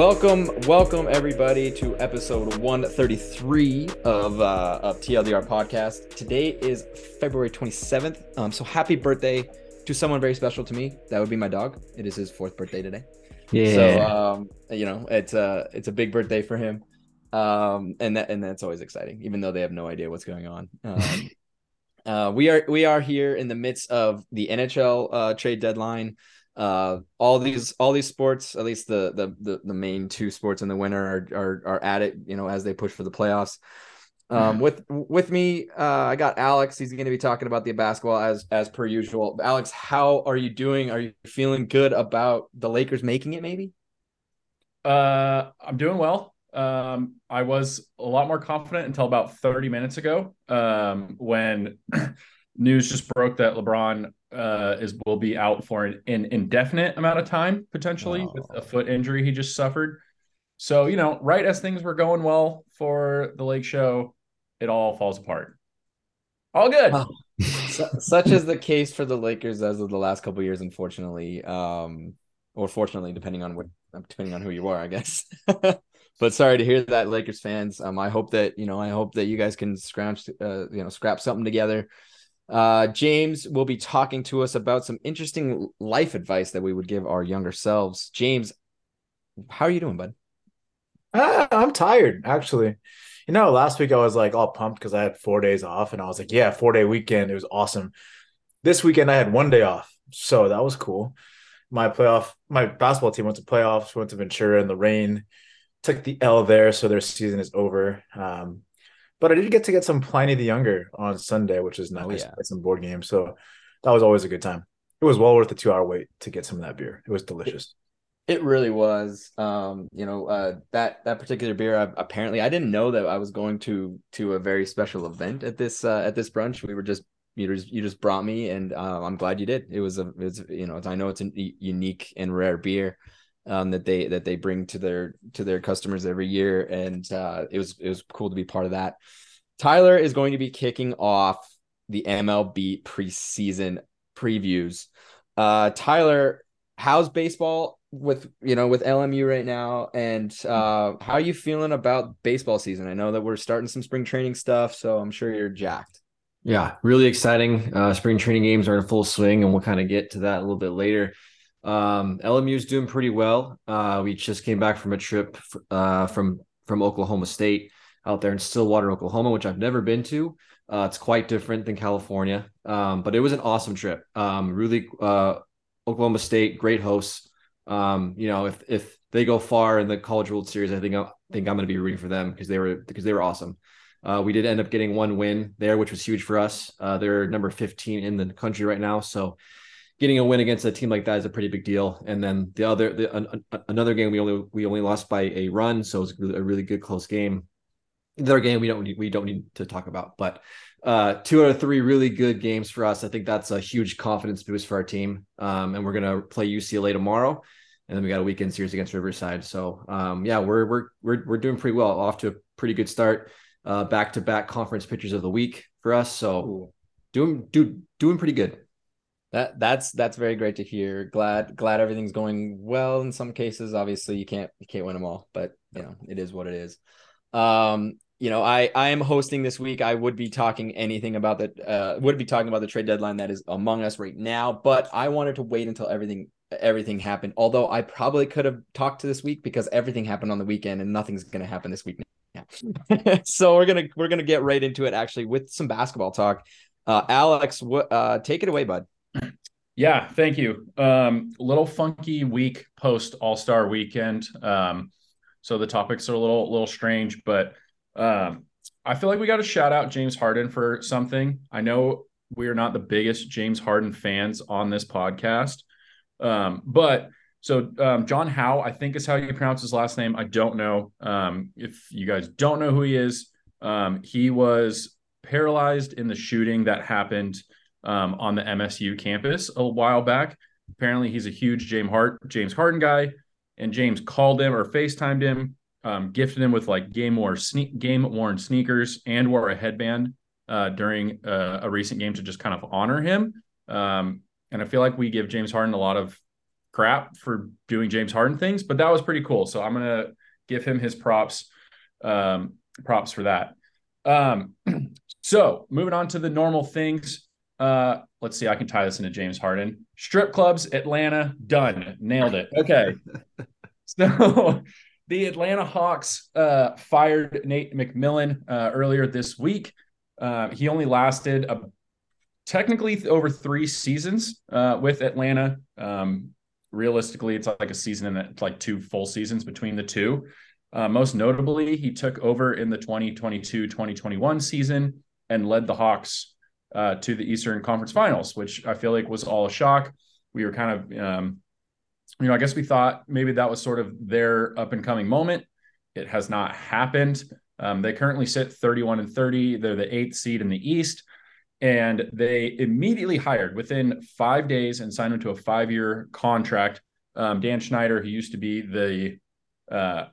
Welcome, welcome everybody to episode 133 of uh, of TLDR podcast. Today is February 27th. Um, so happy birthday to someone very special to me. That would be my dog. It is his fourth birthday today. Yeah. So um, you know, it's a it's a big birthday for him. Um, and that and that's always exciting, even though they have no idea what's going on. Um, uh, we are we are here in the midst of the NHL uh, trade deadline uh all these all these sports at least the the the, the main two sports in the winter are, are are at it you know as they push for the playoffs. Um with with me uh i got alex. He's going to be talking about the basketball as as per usual. Alex how are you doing? Are you feeling good about the lakers making it maybe? Uh i'm doing well. Um i was a lot more confident until about 30 minutes ago um when news just broke that lebron uh, is will be out for an, an indefinite amount of time potentially Oh. with a foot injury he just suffered. So you know, right as things were going well for the Lake Show, it all falls apart. All good. Oh. Su- such is the case for the lakers as of the last couple years unfortunately um or fortunately depending on what depending on who you are i guess but sorry to hear that lakers fans um i hope that you know i hope that you guys can scrounge uh, you know scrap something together uh james will be talking to us about some interesting life advice that we would give our younger selves james how are you doing bud Ah, I'm tired, actually. You know, last week I was like all pumped because I had four days off, and I was like, yeah, four day weekend. It was awesome. This weekend I had one day off, so that was cool. My playoff, my basketball team went to playoffs, went to Ventura in the rain, took the L there, so their season is over. Um, but I did get to get some Pliny the Younger on Sunday, which is nice. Oh, yeah. Some board games, so that was always a good time. It was well worth the two hour wait to get some of that beer. It was delicious. It really was. Um, you know, uh, that that particular beer. I, apparently, I didn't know that I was going to to a very special event at this uh, at this brunch. We were just you just you just brought me, and uh, I'm glad you did. It was a it's you know I know it's a unique and rare beer um, that they that they bring to their to their customers every year, and uh, it was it was cool to be part of that. Tyler is going to be kicking off the MLB preseason previews. Uh, Tyler, how's baseball with you know with LMU right now, and uh, how are you feeling about baseball season? I know that we're starting some spring training stuff, so I'm sure you're jacked. Yeah, really exciting. Uh, spring training games are in full swing, and we'll kind of get to that a little bit later. Um, LMU is doing pretty well. Uh, we just came back from a trip uh, from from Oklahoma State out there in Stillwater, Oklahoma, which I've never been to. Uh, it's quite different than California, um, but it was an awesome trip. Um, really, uh, Oklahoma State, great hosts. Um, you know, if if they go far in the College World Series, I think I think I'm going to be rooting for them because they were because they were awesome. Uh, we did end up getting one win there, which was huge for us. Uh, they're number 15 in the country right now, so getting a win against a team like that is a pretty big deal. And then the other, the, an, an- another game we only we only lost by a run, so it was really, a really good close game. The other game we don't need, we don't need to talk about, but uh, two out of three really good games for us. I think that's a huge confidence boost for our team. Um, and we're gonna play UCLA tomorrow, and then we got a weekend series against Riverside. So um, yeah, we're we're we're we're doing pretty well. Off to a pretty good start. Uh, back to back conference pitchers of the week for us. So doing do doing pretty good. That that's that's very great to hear. Glad glad everything's going well in some cases. Obviously, you can't you can't win them all, but you know it is what it is. Um, you know, I I am hosting this week. I would be talking anything about the uh would be talking about the trade deadline that is among us right now, but I wanted to wait until everything everything happened. Although I probably could have talked to this week because everything happened on the weekend and nothing's going to happen this week now. so we're gonna we're gonna get right into it actually with some basketball talk. Uh, Alex, what uh, take it away, bud. Yeah, thank you. Um, little funky week post All Star Weekend. Um, so the topics are a little little strange, but um, I feel like we got to shout out James Harden for something. I know we are not the biggest James Harden fans on this podcast, um, but so um, John Hao, I think is how you pronounce his last name. I don't know. Um, if you guys don't know who he is, um, he was paralyzed in the shooting that happened um, on the MSU campus a while back. Apparently, he's a huge James Hart James Harden guy, and James called him or FaceTimed him, um, gifted him with like game worn sne- game worn sneakers and wore a headband uh, during uh, a recent game to just kind of honor him. Um, and I feel like we give James Harden a lot of crap for doing James Harden things, but that was pretty cool. So I'm gonna give him his props. Um, props for that. Um, so moving on to the normal things. Uh, let's see. I can tie this into James Harden. Strip clubs, Atlanta, done. Nailed it. Okay. so the Atlanta Hawks uh, fired Nate McMillan uh, earlier this week. Uh, he only lasted a, technically over three seasons uh, with Atlanta. Um, realistically, it's like a season and like two full seasons between the two. Uh, most notably, he took over in the 2022 2021 season and led the Hawks uh, to the Eastern Conference Finals, which I feel like was all a shock. We were kind of, um, you know, I guess we thought maybe that was sort of their up and coming moment. It has not happened. Um, they currently sit 31 and 30. They're the eighth seed in the East. And they immediately hired within five days and signed him to a five year contract. Um, Dan Schneider, who used to be the uh,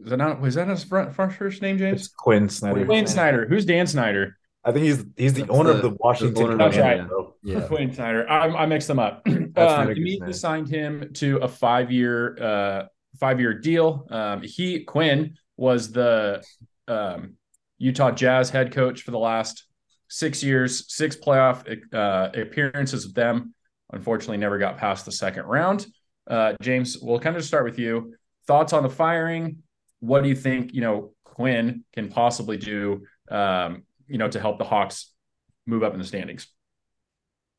is that not was that his front, first name, James? It's Quinn Snyder. Quinn Snyder. Who's Dan Snyder? I think he's he's the That's owner the- of the Washington. owner of That's the- right. Capitals. Yeah. Quinn Snyder. I, I mixed them up. That's um, not a good immediately name. signed him to a five year uh, five year deal. Um, he Quinn was the um, Utah Jazz head coach for the last six years, six playoff uh, appearances with them. Unfortunately, never got past the second round. Uh, James, we'll kind of just start with you. Thoughts on the firing? What do you think? You know, Quinn can possibly do. Um, you know, to help the Hawks move up in the standings.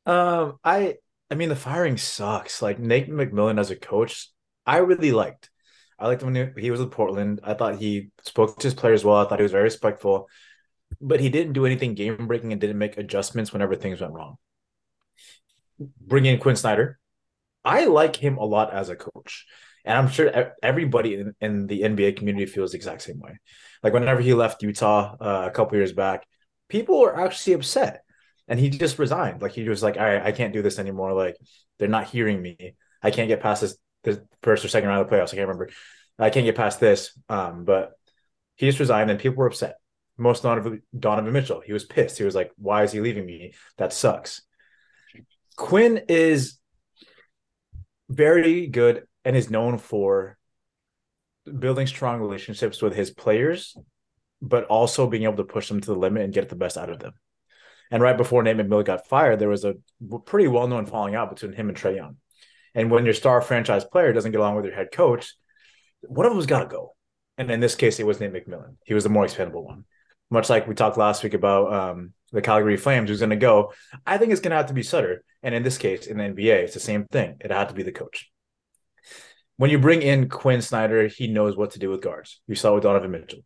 Um, I I mean the firing sucks. Like Nate McMillan as a coach, I really liked. I liked him when he- was with Portland. I thought he spoke to his players well. I thought he was very respectful, but he didn't do anything game breaking and didn't make adjustments whenever things went wrong. Bring in Quinn Snyder. I like him a lot as a coach. And I'm sure everybody in, in the NBA community feels the exact same way. Like whenever he left Utah uh, a couple years back, people were actually upset and he just resigned. Like he was like, all right, I can't do this anymore. Like they're not hearing me. I can't get past this, this first or second round of the playoffs. I can't remember. I can't get past this. Um, but he just resigned and people were upset. Most notably Donovan Mitchell. He was pissed. He was like, why is he leaving me? That sucks. Quinn is very good and is known for building strong relationships with his players, but also being able to push them to the limit and get the best out of them. And right before Nate McMillan got fired, there was a pretty well known falling out between him and Trae Young. And when your star franchise player doesn't get along with your head coach, one of them's got to go. And in this case, it was Nate McMillan. He was the more expendable one. Much like we talked last week about um, the Calgary Flames, who's going to go. I think it's going to have to be Sutter. And in this case, in the NBA, it's the same thing. It had to be the coach. When you bring in Quinn Snyder, he knows what to do with guards. You saw it with Donovan Mitchell.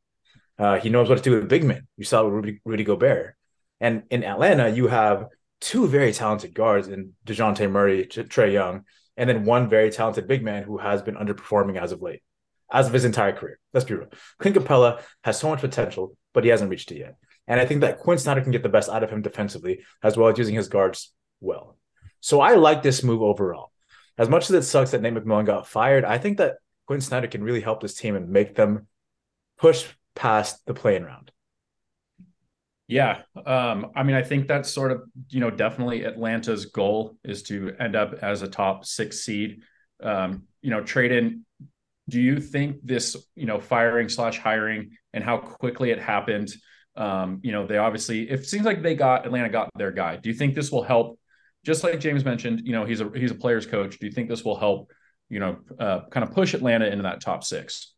Uh, he knows what to do with big men. You saw Rudy, Rudy Gobert. And in Atlanta, you have two very talented guards in Dejounte Murray, Trae Young, and then one very talented big man who has been underperforming as of late, as of his entire career. Let's be real. Clint Capela has so much potential, but he hasn't reached it yet. And I think that Quinn Snyder can get the best out of him defensively, as well as using his guards well. So I like this move overall. As much as it sucks that Nate McMillan got fired, I think that Quinn Snyder can really help this team and make them push past the playing round. Yeah. Um, I mean, I think that's sort of, you know, definitely Atlanta's goal is to end up as a top six seed. Um, you know, trade in. Do you think this, you know, firing slash hiring and how quickly it happened? Um, you know, they obviously it seems like they got Atlanta got their guy. Do you think this will help? Just like James mentioned, you know, he's a he's a player's coach. Do you think this will help, you know, uh, kind of push Atlanta into that top six?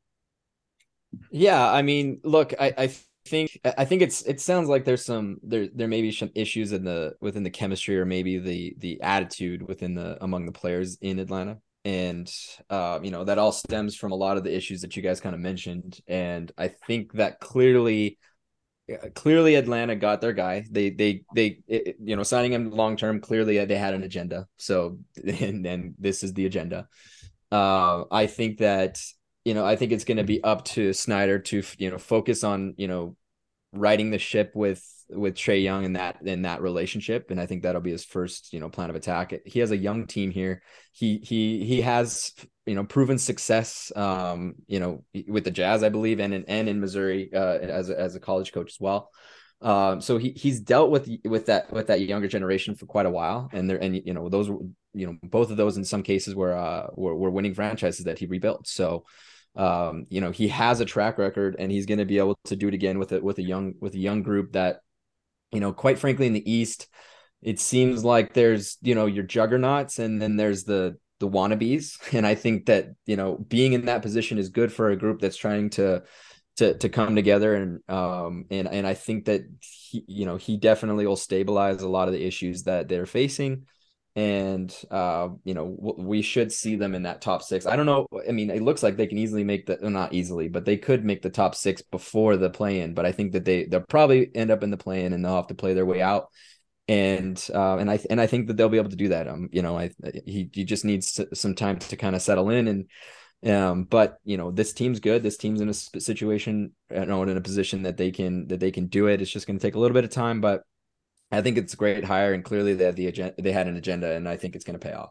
Yeah, I mean, look, I, I think I think it's it sounds like there's some there there may be some issues in the within the chemistry or maybe the the attitude within the among the players in Atlanta. And uh, you know, that all stems from a lot of the issues that you guys kind of mentioned. And I think that clearly clearly Atlanta got their guy. They they they it, you know, signing him long term, clearly they had an agenda. So and then this is the agenda. Uh I think that you know, I think it's going to be up to Snyder to you know focus on you know riding the ship with with Trae Young in that in that relationship, and I think that'll be his first you know plan of attack. He has a young team here. He he he has you know proven success. Um, you know with the Jazz, I believe, and in and in Missouri uh, as a, as a college coach as well. Um, so he he's dealt with with that with that younger generation for quite a while, and there and you know those you know, both of those in some cases were uh were, were winning franchises that he rebuilt. So um, you know, he has a track record and he's going to be able to do it again with it with a young with a young group that, you know, quite frankly, in the East, it seems like there's you know your juggernauts and then there's the the wannabes, and I think that you know being in that position is good for a group that's trying to to to come together. And um and and I think that he you know he definitely will stabilize a lot of the issues that they're facing and uh, you know w- we should see them in that top six. I don't know. I mean, it looks like they can easily make the not easily, but they could make the top six before the play-in. But I think that they they'll probably end up in the play-in and they'll have to play their way out. And uh, and I and I think that they'll be able to do that. Um, you know, I he he just needs to, some time to kind of settle in and. Um, but you know, this team's good. This team's in a situation, you know, in a position that they can that they can do it. It's just going to take a little bit of time, but I think it's a great hire, and clearly they had the agenda. They had an agenda, and I think it's going to pay off.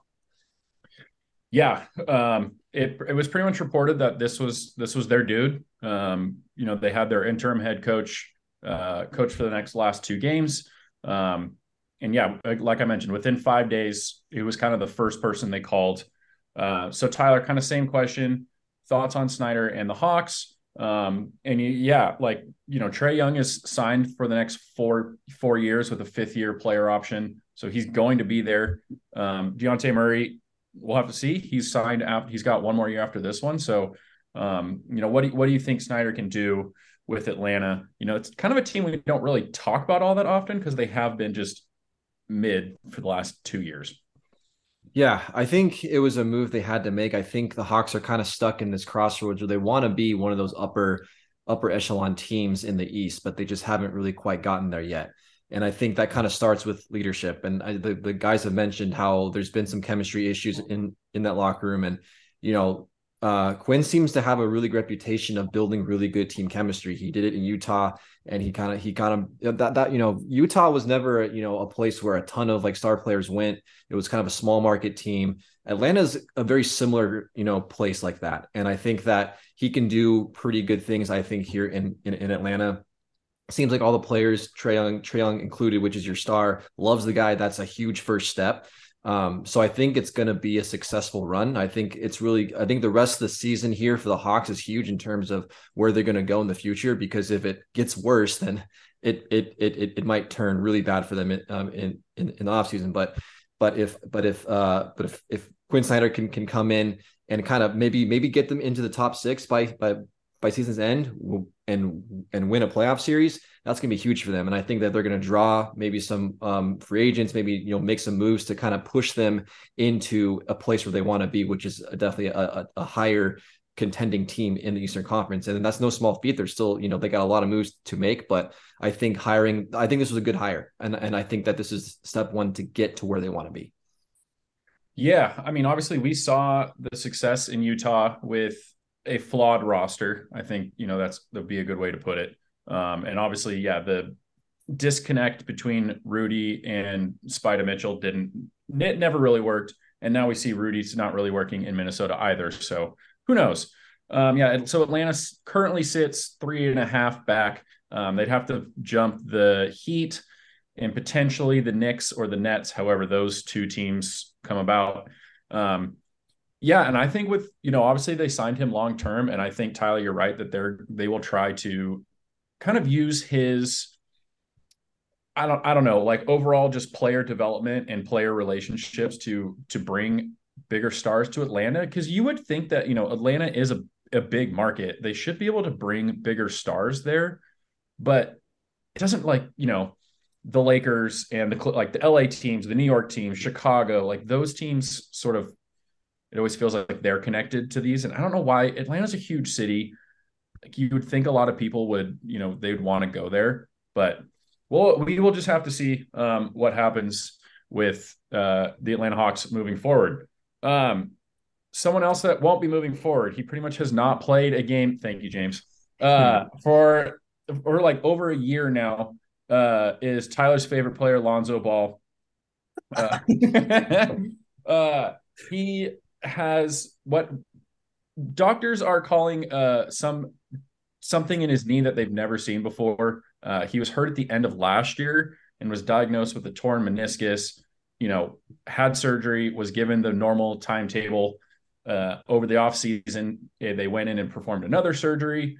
Yeah, um, it it was pretty much reported that this was this was their dude. Um, you know, they had their interim head coach uh, coach for the next last two games. Um, and yeah, like I mentioned, within five days, he was kind of the first person they called. Uh, so Tyler, kind of same question, thoughts on Snyder and the Hawks. Um, and you, yeah, like you know, Trae Young is signed for the next four four years with a fifth year player option, so he's going to be there. Um, Dejounte Murray, we'll have to see. He's signed after he's got one more year after this one. So, um, you know, what do what do you think Snyder can do with Atlanta? You know, it's kind of a team we don't really talk about all that often because they have been just mid for the last two years. Yeah, I think it was a move they had to make. I think the Hawks are kind of stuck in this crossroads where they want to be one of those upper upper echelon teams in the East, but they just haven't really quite gotten there yet. And I think that kind of starts with leadership. And I, the the guys have mentioned how there's been some chemistry issues in in that locker room, and you know uh, Quinn seems to have a really good reputation of building really good team chemistry. He did it in Utah, and he kind of he kind of that that you know Utah was never you know a place where a ton of like star players went. It was kind of a small market team. Atlanta's a very similar you know place like that, and I think that he can do pretty good things. I think here in in, in Atlanta. Seems like all the players, Trae Young, Trae Young included, which is your star, loves the guy. That's a huge first step. Um, so I think it's going to be a successful run. I think it's really, I think the rest of the season here for the Hawks is huge in terms of where they're going to go in the future. Because if it gets worse, then it it it it, might turn really bad for them in um, in, in in the offseason. But but if but if uh but if if Quinn Snyder can can come in and kind of maybe maybe get them into the top six by by by season's end and and win a playoff series, that's going to be huge for them. And I think that they're going to draw maybe some um, free agents, maybe you know make some moves to kind of push them into a place where they want to be, which is definitely a, a, a higher contending team in the Eastern Conference. And that's no small feat. They're still, you know, they got a lot of moves to make, but I think hiring, I think this was a good hire. And, and I think that this is step one to get to where they want to be. Yeah. I mean, obviously, we saw the success in Utah with a flawed roster. I think you know that's that'd be a good way to put it. Um, and obviously, yeah, the disconnect between Rudy and Spida Mitchell didn't it never really worked. And now we see Rudy's not really working in Minnesota either. So who knows? Um, yeah, so Atlanta currently sits three and a half back. Um, they'd have to jump the Heat and potentially the Knicks or the Nets, however those two teams come about. Um, yeah, and I think with you know obviously they signed him long term, and I think Tyler, you're right that they're they will try to kind of use his I don't I don't know like overall just player development and player relationships to to bring bigger stars to Atlanta. Because you would think that you know Atlanta is a a big market. They should be able to bring bigger stars there but it doesn't like you know the Lakers and the like the LA teams the New York teams Chicago like those teams sort of it always feels like they're connected to these. And I don't know why Atlanta's a huge city. Like you would think a lot of people would, you know, they would want to go there, but well, we will just have to see um, what happens with uh, the Atlanta Hawks moving forward. Um, someone else that won't be moving forward. He pretty much has not played a game. Thank you, James. Uh, for for like over a year now. Uh, is Tyler's favorite player Lonzo Ball? Uh, uh, he has what doctors are calling uh, some something in his knee that they've never seen before. Uh, he was hurt at the end of last year and was diagnosed with a torn meniscus. you know, had surgery, was given the normal timetable uh, over the off season. They went in and performed another surgery,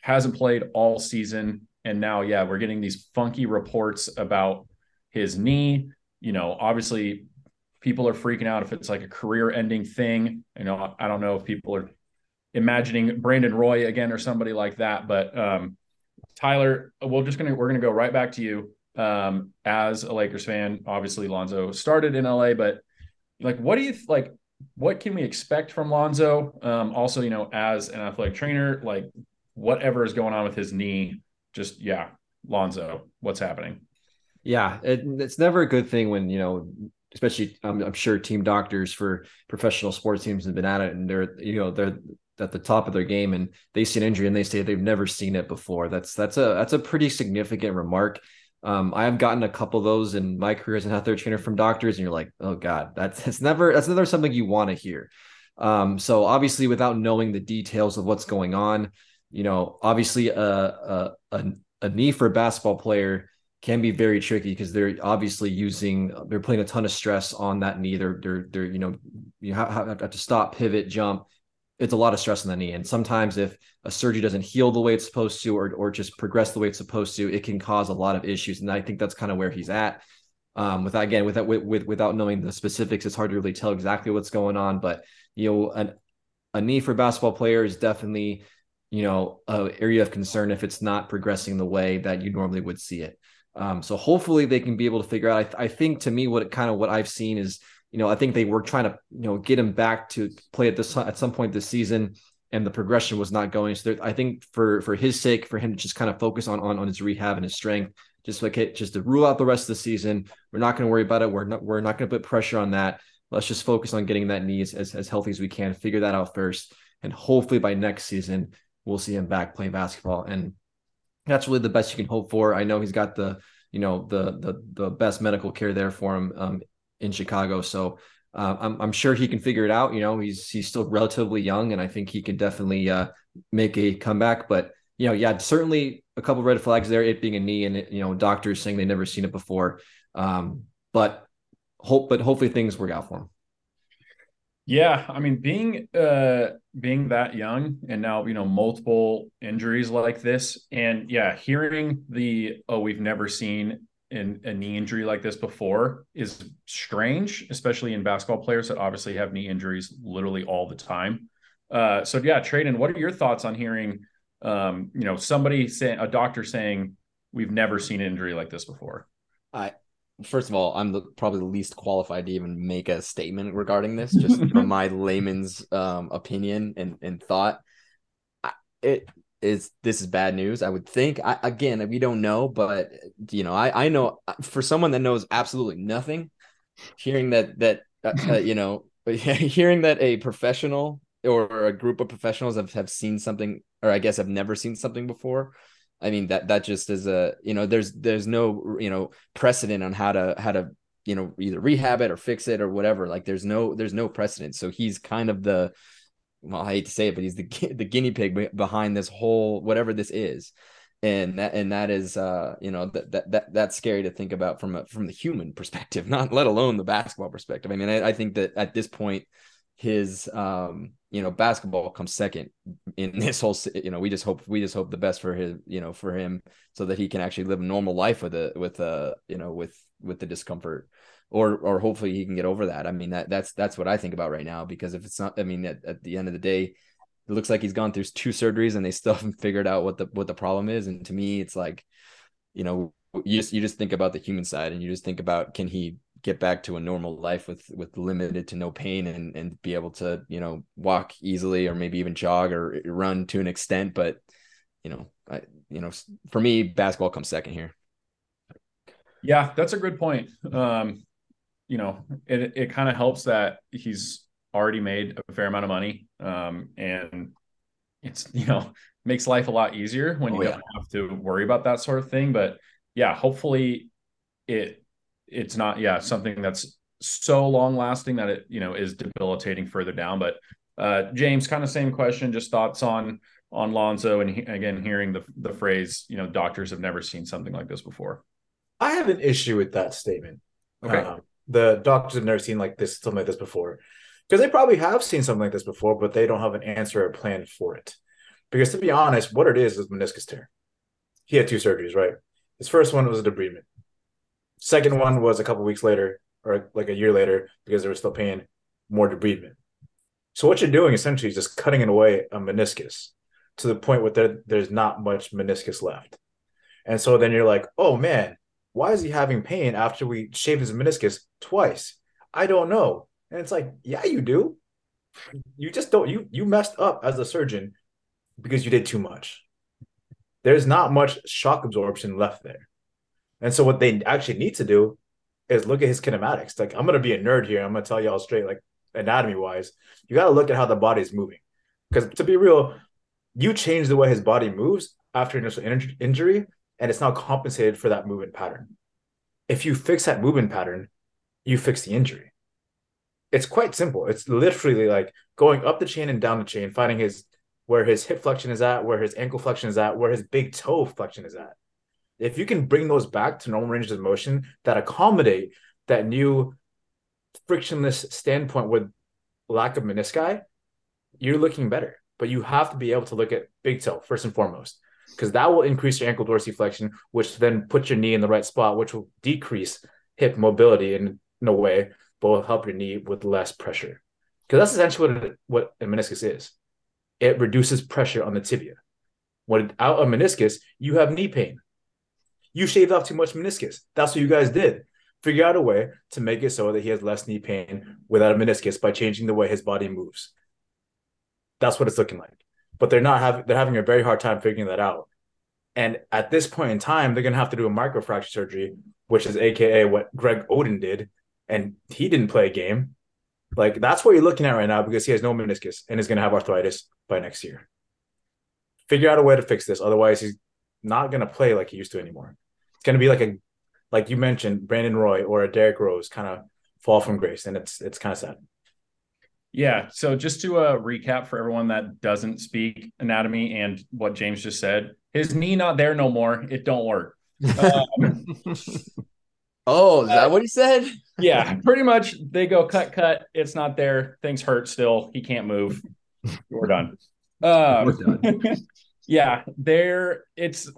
hasn't played all season. And now, yeah, we're getting these funky reports about his knee. You know, obviously, people are freaking out if it's like a career ending thing. You know, I don't know if people are imagining Brandon Roy again or somebody like that. But um, Tyler, we're just gonna we're gonna go right back to you um, as a Lakers fan. Obviously, Lonzo started in LA, but like, what do you like? What can we expect from Lonzo? Um, also, you know, as an athletic trainer, like whatever is going on with his knee, just yeah, Lonzo, what's happening? Yeah, it, it's never a good thing when you know, especially I'm, I'm sure team doctors for professional sports teams have been at it, and they're you know they're at the top of their game and they see an injury and they say they've never seen it before. That's that's a that's a pretty significant remark. Um, I have gotten a couple of those in my career as an athletic trainer from doctors, and you're like, oh god, that's it's never that's never something you want to hear. Um, so obviously, without knowing the details of what's going on, you know, obviously a a, a, a knee for a basketball player can be very tricky because they're obviously using they're putting a ton of stress on that knee. They're they're they're you know you have, have to stop, pivot, jump it's a lot of stress on the knee. And sometimes if a surgery doesn't heal the way it's supposed to, or, or just progress the way it's supposed to, it can cause a lot of issues. And I think that's kind of where he's at. Um, without again, without with, with, without knowing the specifics, it's hard to really tell exactly what's going on. But you know, an, a knee for basketball player is definitely you know a area of concern if it's not progressing the way that you normally would see it. Um, so hopefully they can be able to figure out. I, I think to me, what kind of what I've seen is you know, I think they were trying to, you know, get him back to play at this at some point this season, and the progression was not going. So I think for for his sake, for him to just kind of focus on on, on his rehab and his strength, just like it, just to rule out the rest of the season. We're not going to worry about it. We're not we're not going to put pressure on that. Let's just focus on getting that knee as, as, as healthy as we can. Figure that out first, and hopefully by next season we'll see him back playing basketball. And that's really the best you can hope for. I know he's got the you know the the the best medical care there for him um, in Chicago. So uh, I'm, I'm sure he can figure it out. You know, he's he's still relatively young, and I think he can definitely uh, make a comeback. But you know, yeah, certainly a couple red flags there. It being a knee, and you know, doctors saying they've never seen it before. Um, but hope, but hopefully things work out for him. Yeah, I mean, being uh being that young and now you know multiple injuries like this, and yeah, hearing the oh we've never seen in a knee injury like this before is strange, especially in basketball players that obviously have knee injuries literally all the time. Uh, so yeah, Traden, what are your thoughts on hearing, um, you know, somebody saying a doctor saying we've never seen an injury like this before? I first of all, I'm the, probably the least qualified to even make a statement regarding this, just from my layman's um, opinion and and thought. I, it is this is bad news. I would think. I, again, we don't know, but you know, I I know for someone that knows absolutely nothing, hearing that that uh, uh, you know, hearing that a professional or a group of professionals have, have seen something, or I guess have never seen something before. I mean that that just is a you know there's there's no you know precedent on how to how to you know either rehab it or fix it or whatever. Like there's no there's no precedent. So he's kind of the well, I hate to say it, but he's the the guinea pig behind this whole whatever this is, and that and that is uh you know that that, that that's scary to think about from a from the human perspective, not let alone the basketball perspective. I mean, I, I think that at this point, his um you know basketball comes second in this whole you know we just hope we just hope the best for his you know for him so that he can actually live a normal life with it with uh you know with with the discomfort or or hopefully he can get over that. I mean that that's that's what I think about right now because if it's not, I mean at, at the end of the day, it looks like he's gone through two surgeries and they still haven't figured out what the what the problem is. And to me, it's like, you know, you just you just think about the human side and you just think about can he get back to a normal life with with limited to no pain and and be able to you know walk easily or maybe even jog or run to an extent. But you know I you know for me basketball comes second here. Yeah that's a good point. Um you know, it it kind of helps that he's already made a fair amount of money, um, and it's you know makes life a lot easier when oh, you don't have to worry about that sort of thing. But yeah, hopefully it it's not yeah something that's so long lasting that it you know is debilitating further down. But uh, James, kind of same question, just thoughts on on Lonzo, and he, again hearing the the phrase you know doctors have never seen something like this before. I have an issue with that statement. Okay. Um, the doctors have never seen like this something like this before because they probably have seen something like this before, but they don't have an answer or plan for it. Because to be honest, what it is is meniscus tear. He had two surgeries, right? His first one was a debridement. Second one was a couple weeks later, or like a year later, because they were still paying more debridement. So what you're doing essentially is just cutting away a meniscus to the point where there, there's not much meniscus left. And so then you're like, oh man, why is he having pain after we shaved his meniscus twice? I don't know. And it's like, yeah, you do. You just don't you you messed up as a surgeon because you did too much. There's not much shock absorption left there. And so what they actually need to do is look at his kinematics. Like I'm gonna be a nerd here. I'm gonna tell y'all straight, like anatomy wise, you gotta look at how the body is moving. Because to be real, you change the way his body moves after initial in- injury, and it's now compensated for that movement pattern. If you fix that movement pattern, you fix the injury. It's quite simple. It's literally like going up the chain and down the chain, finding his where his hip flexion is at, where his ankle flexion is at, where his big toe flexion is at. If you can bring those back to normal ranges of motion that accommodate that new frictionless standpoint with lack of menisci, you're looking better. But you have to be able to look at big toe first and foremost, because that will increase your ankle dorsiflexion, which then puts your knee in the right spot, which will decrease hip mobility in, in a way, but will help your knee with less pressure. Because that's essentially what, what a meniscus is. It reduces pressure on the tibia. Without a meniscus, you have knee pain. You shaved off too much meniscus. That's what you guys did figure out a way to make it so that he has less knee pain without a meniscus by changing the way his body moves. That's what it's looking like. But they're not having they're having a very hard time figuring that out. And at this point in time, they're gonna have to do a microfracture surgery, which is aka what Greg Oden did, and he didn't play a game. Like that's what you're looking at right now because he has no meniscus and is gonna have arthritis by next year. Figure out a way to fix this, otherwise he's not gonna play like he used to anymore. It's gonna be like a like you mentioned, Brandon Roy or a Derrick Rose kind of fall from grace, and it's it's kind of sad. Yeah. So just to uh, recap for everyone that doesn't speak anatomy and what James just said, his knee not there no more. It don't work. Um, oh, is that what he said? yeah, pretty much. They go cut, cut. It's not there. Things hurt still. He can't move. We're done. Um, We're done. yeah, there. It's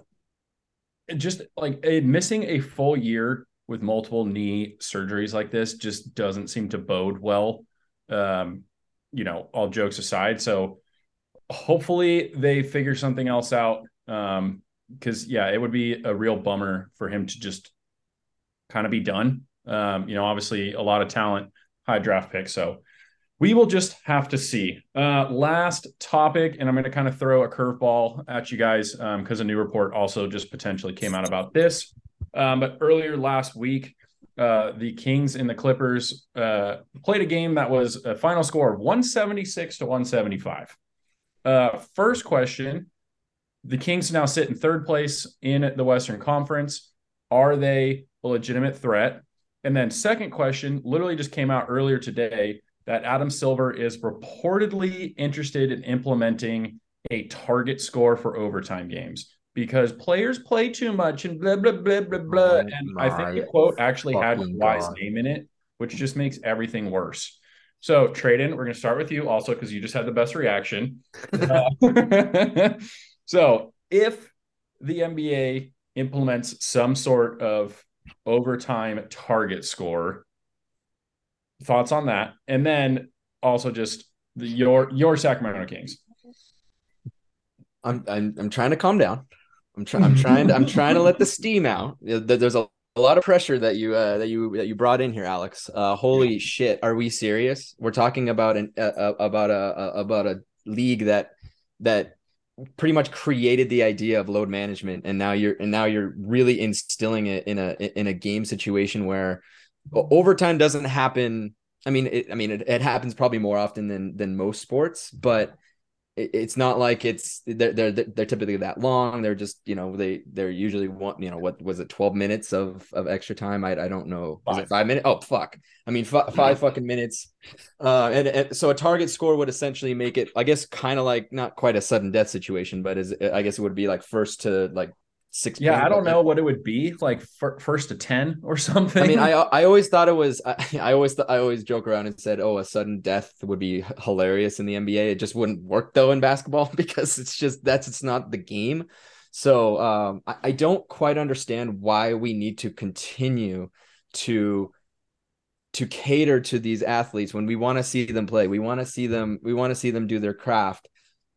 just like a, missing a full year with multiple knee surgeries like this just doesn't seem to bode well. Um, you know, all jokes aside. So hopefully they figure something else out. Um, because yeah, it would be a real bummer for him to just kind of be done. Um, you know, obviously a lot of talent, high draft pick. So we will just have to see. Uh, last topic, and I'm going to kind of throw a curveball at you guys because um, a new report also just potentially came out about this. Um, but earlier last week, uh, the Kings and the Clippers uh, played a game that was a final score of 176 to 175. Uh, first question The Kings now sit in third place in the Western Conference. Are they a legitimate threat? And then, second question literally just came out earlier today that Adam Silver is reportedly interested in implementing a target score for overtime games because players play too much and blah blah blah blah blah. Oh and I think the quote actually had Kawhi's name in it, which just makes everything worse. So, Tradon, we're going to start with you also because you just had the best reaction. uh, so, if the NBA implements some sort of overtime target score, thoughts on that, and then also just the, your your Sacramento Kings. I'm I'm, I'm trying to calm down. I'm trying. I'm trying. To, I'm trying to let the steam out. There's a, a lot of pressure that you uh, that you that you brought in here, Alex. Uh, holy shit! Are we serious? We're talking about an uh, about a about a league that that pretty much created the idea of load management, and now you're and now you're really instilling it in a in a game situation where overtime doesn't happen. I mean, it, I mean, it, it happens probably more often than than most sports, but it, it's not like it's they're, they're they're typically that long. They're just you know they they're usually one you know what was it twelve minutes of of extra time? I I don't know. Five. It five minutes? Oh fuck! I mean f- five fucking minutes. Uh, and, and so a target score would essentially make it, I guess, kind of like not quite a sudden death situation, but is I guess it would be like first to like six. Yeah, I don't know what it would be like fir- first to ten or something. I mean, I I always thought it was. I, I always th- I always joke around and said, "Oh, a sudden death would be hilarious in the NBA." It just wouldn't work though in basketball because it's just that's it's not the game. So um, I, I don't quite understand why we need to continue to to cater to these athletes when we want to see them play. We want to see them. We want to see them do their craft.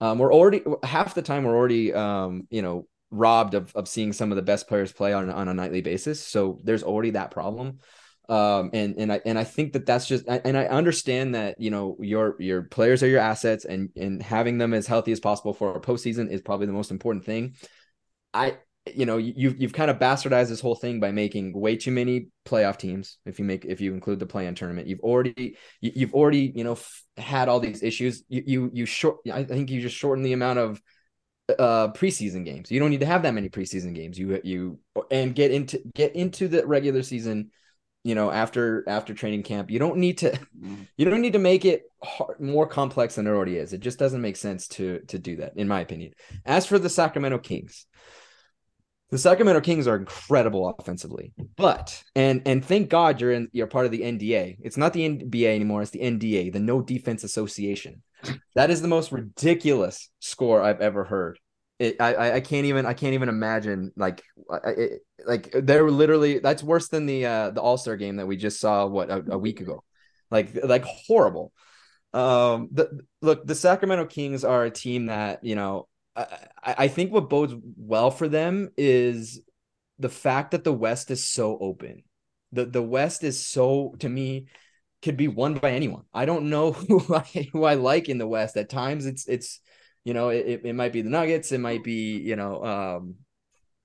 Um, we're already half the time we're already um, you know robbed of, of seeing some of the best players play on, on a nightly basis. So there's already that problem. Um, and, and I, and I think that that's just, and I understand that, you know, your, your players are your assets and, and having them as healthy as possible for a postseason is probably the most important thing. I, you know, you've, you've kind of bastardized this whole thing by making way too many playoff teams. If you make, if you include the play-in tournament, you've already, you, you've already, you know, f- had all these issues. You, you, you short, I think you just shorten the amount of, uh preseason games. You don't need to have that many preseason games. You you and get into get into the regular season, you know, after after training camp. You don't need to you don't need to make it hard, more complex than it already is. It just doesn't make sense to to do that in my opinion. As for the Sacramento Kings, the Sacramento Kings are incredible offensively, but and and thank God you're in you're part of the NDA. It's not the NBA anymore. It's the NDA, the No Defense Association. That is the most ridiculous score I've ever heard. It, I, I can't even I can't even imagine like it, like they're literally that's worse than the uh the All Star game that we just saw what a, a week ago, like like horrible. Um, the look the Sacramento Kings are a team that you know I, I think what bodes well for them is the fact that the West is so open. The the West is so to me could be won by anyone. I don't know who I who I like in the West. At times it's it's you know it, it might be the Nuggets, it might be you know um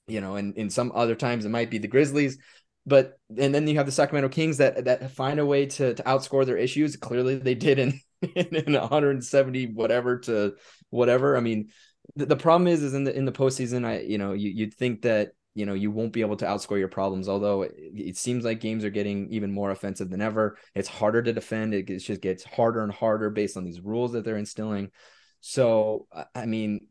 you know and in some other times it might be the Grizzlies. But and then you have the Sacramento Kings that that find a way to to outscore their issues. Clearly they did in in, in 170 whatever to whatever. I mean the, the problem is is in the in the postseason I you know you you'd think that you know you won't be able to outscore your problems although it, it, seems like games are getting even more offensive than ever. It's harder to defend. It just gets harder and harder based on these rules that they're instilling. So i mean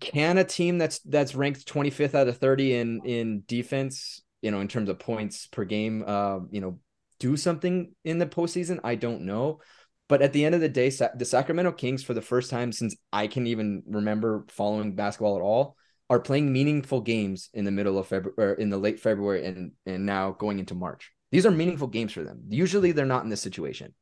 can a team that's that's ranked 25th out of 30 in in defense you know in terms of points per game uh you know do something in the postseason? I don't know. But at the end of the day the sacramento kings for the first time since i can even remember following basketball at all are playing meaningful games in the middle of February in the late February and and now going into March. These are meaningful games for them. Usually they're not in this situation.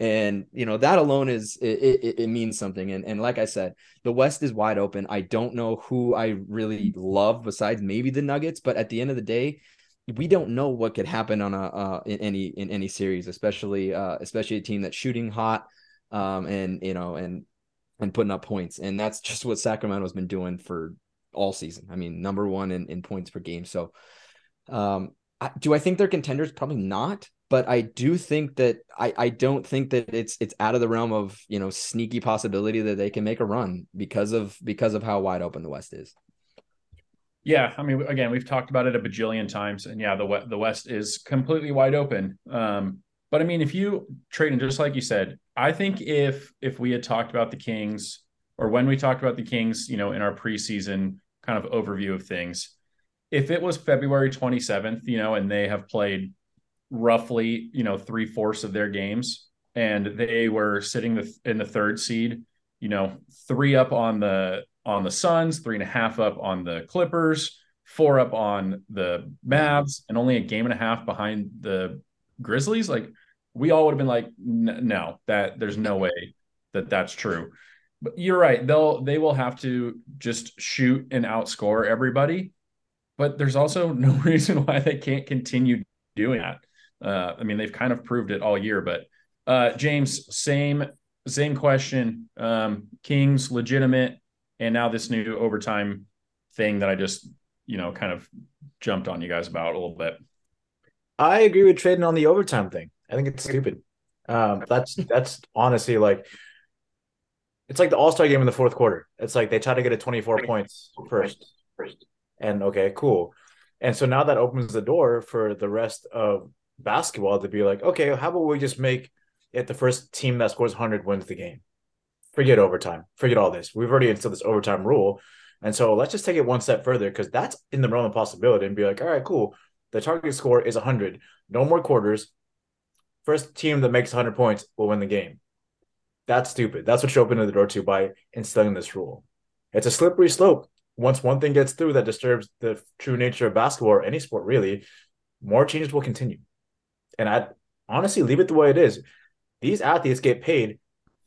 And you know that alone is it, it, it means something. And and like I said, the West is wide open. I don't know who I really love besides maybe the Nuggets, but at the end of the day, we don't know what could happen on a uh, in any in any series, especially uh, especially a team that's shooting hot, um, and you know and and putting up points. And that's just what Sacramento's been doing for all season. I mean, number one in, in points per game. So, um, I, do I think they're contenders? Probably not. But I do think that I, I don't think that it's it's out of the realm of you know sneaky possibility that they can make a run because of because of how wide open the West is. Yeah, I mean, again, we've talked about it a bajillion times, and yeah, the the West is completely wide open. Um, but I mean, if you trade, and just like you said, I think if if we had talked about the Kings or when we talked about the Kings, you know, in our preseason kind of overview of things, if it was February 27th, you know, and they have played roughly, you know, three fourths of their games and they were sitting in the third seed, you know, three up on the on the Suns, three and a half up on the Clippers, four up on the Mavs, and only a game and a half behind the Grizzlies. Like we all would have been like, no, that there's no way that that's true. But you're right. They'll they will have to just shoot and outscore everybody. But there's also no reason why they can't continue doing that. Uh, I mean, they've kind of proved it all year. But uh, James, same same question. Um, Kings legitimate, and now this new overtime thing that I just you know kind of jumped on you guys about a little bit. I agree with trading on the overtime thing. I think it's stupid. Um, that's that's honestly like it's like the All Star game in the fourth quarter. It's like they try to get a 24 points first. First. And okay, cool. And so now that opens the door for the rest of basketball to be like, okay, how about we just make it the first team that scores 100 wins the game? Forget overtime. Forget all this. We've already instilled this overtime rule. And so let's just take it one step further because that's in the realm of possibility and be like, all right, cool. The target score is 100. No more quarters. First team that makes 100 points will win the game. That's stupid. That's what you open the door to by instilling this rule. It's a slippery slope. Once one thing gets through that disturbs the true nature of basketball or any sport, really, more changes will continue. And I honestly leave it the way it is. These athletes get paid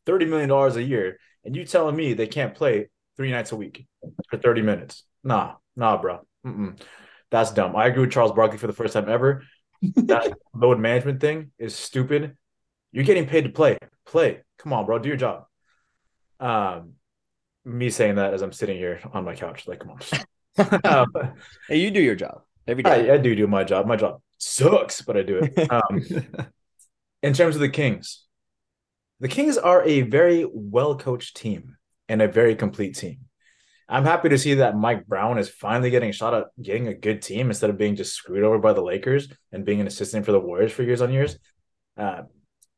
$30 million a year, and you telling me they can't play three nights a week for 30 minutes. Nah, nah, bro. Mm-mm. That's dumb. I agree with Charles Barkley for the first time ever. That load management thing is stupid. You're getting paid to play. Play. Come on, bro. Do your job. Um, me saying that as I'm sitting here on my couch, like, come on. um, hey, you do your job every day. I, I, do do my job. My job sucks, but I do it. Um, in terms of the Kings, the Kings are a very well coached team and a very complete team. I'm happy to see that Mike Brown is finally getting shot at getting a good team instead of being just screwed over by the Lakers and being an assistant for the Warriors for years on years. Uh,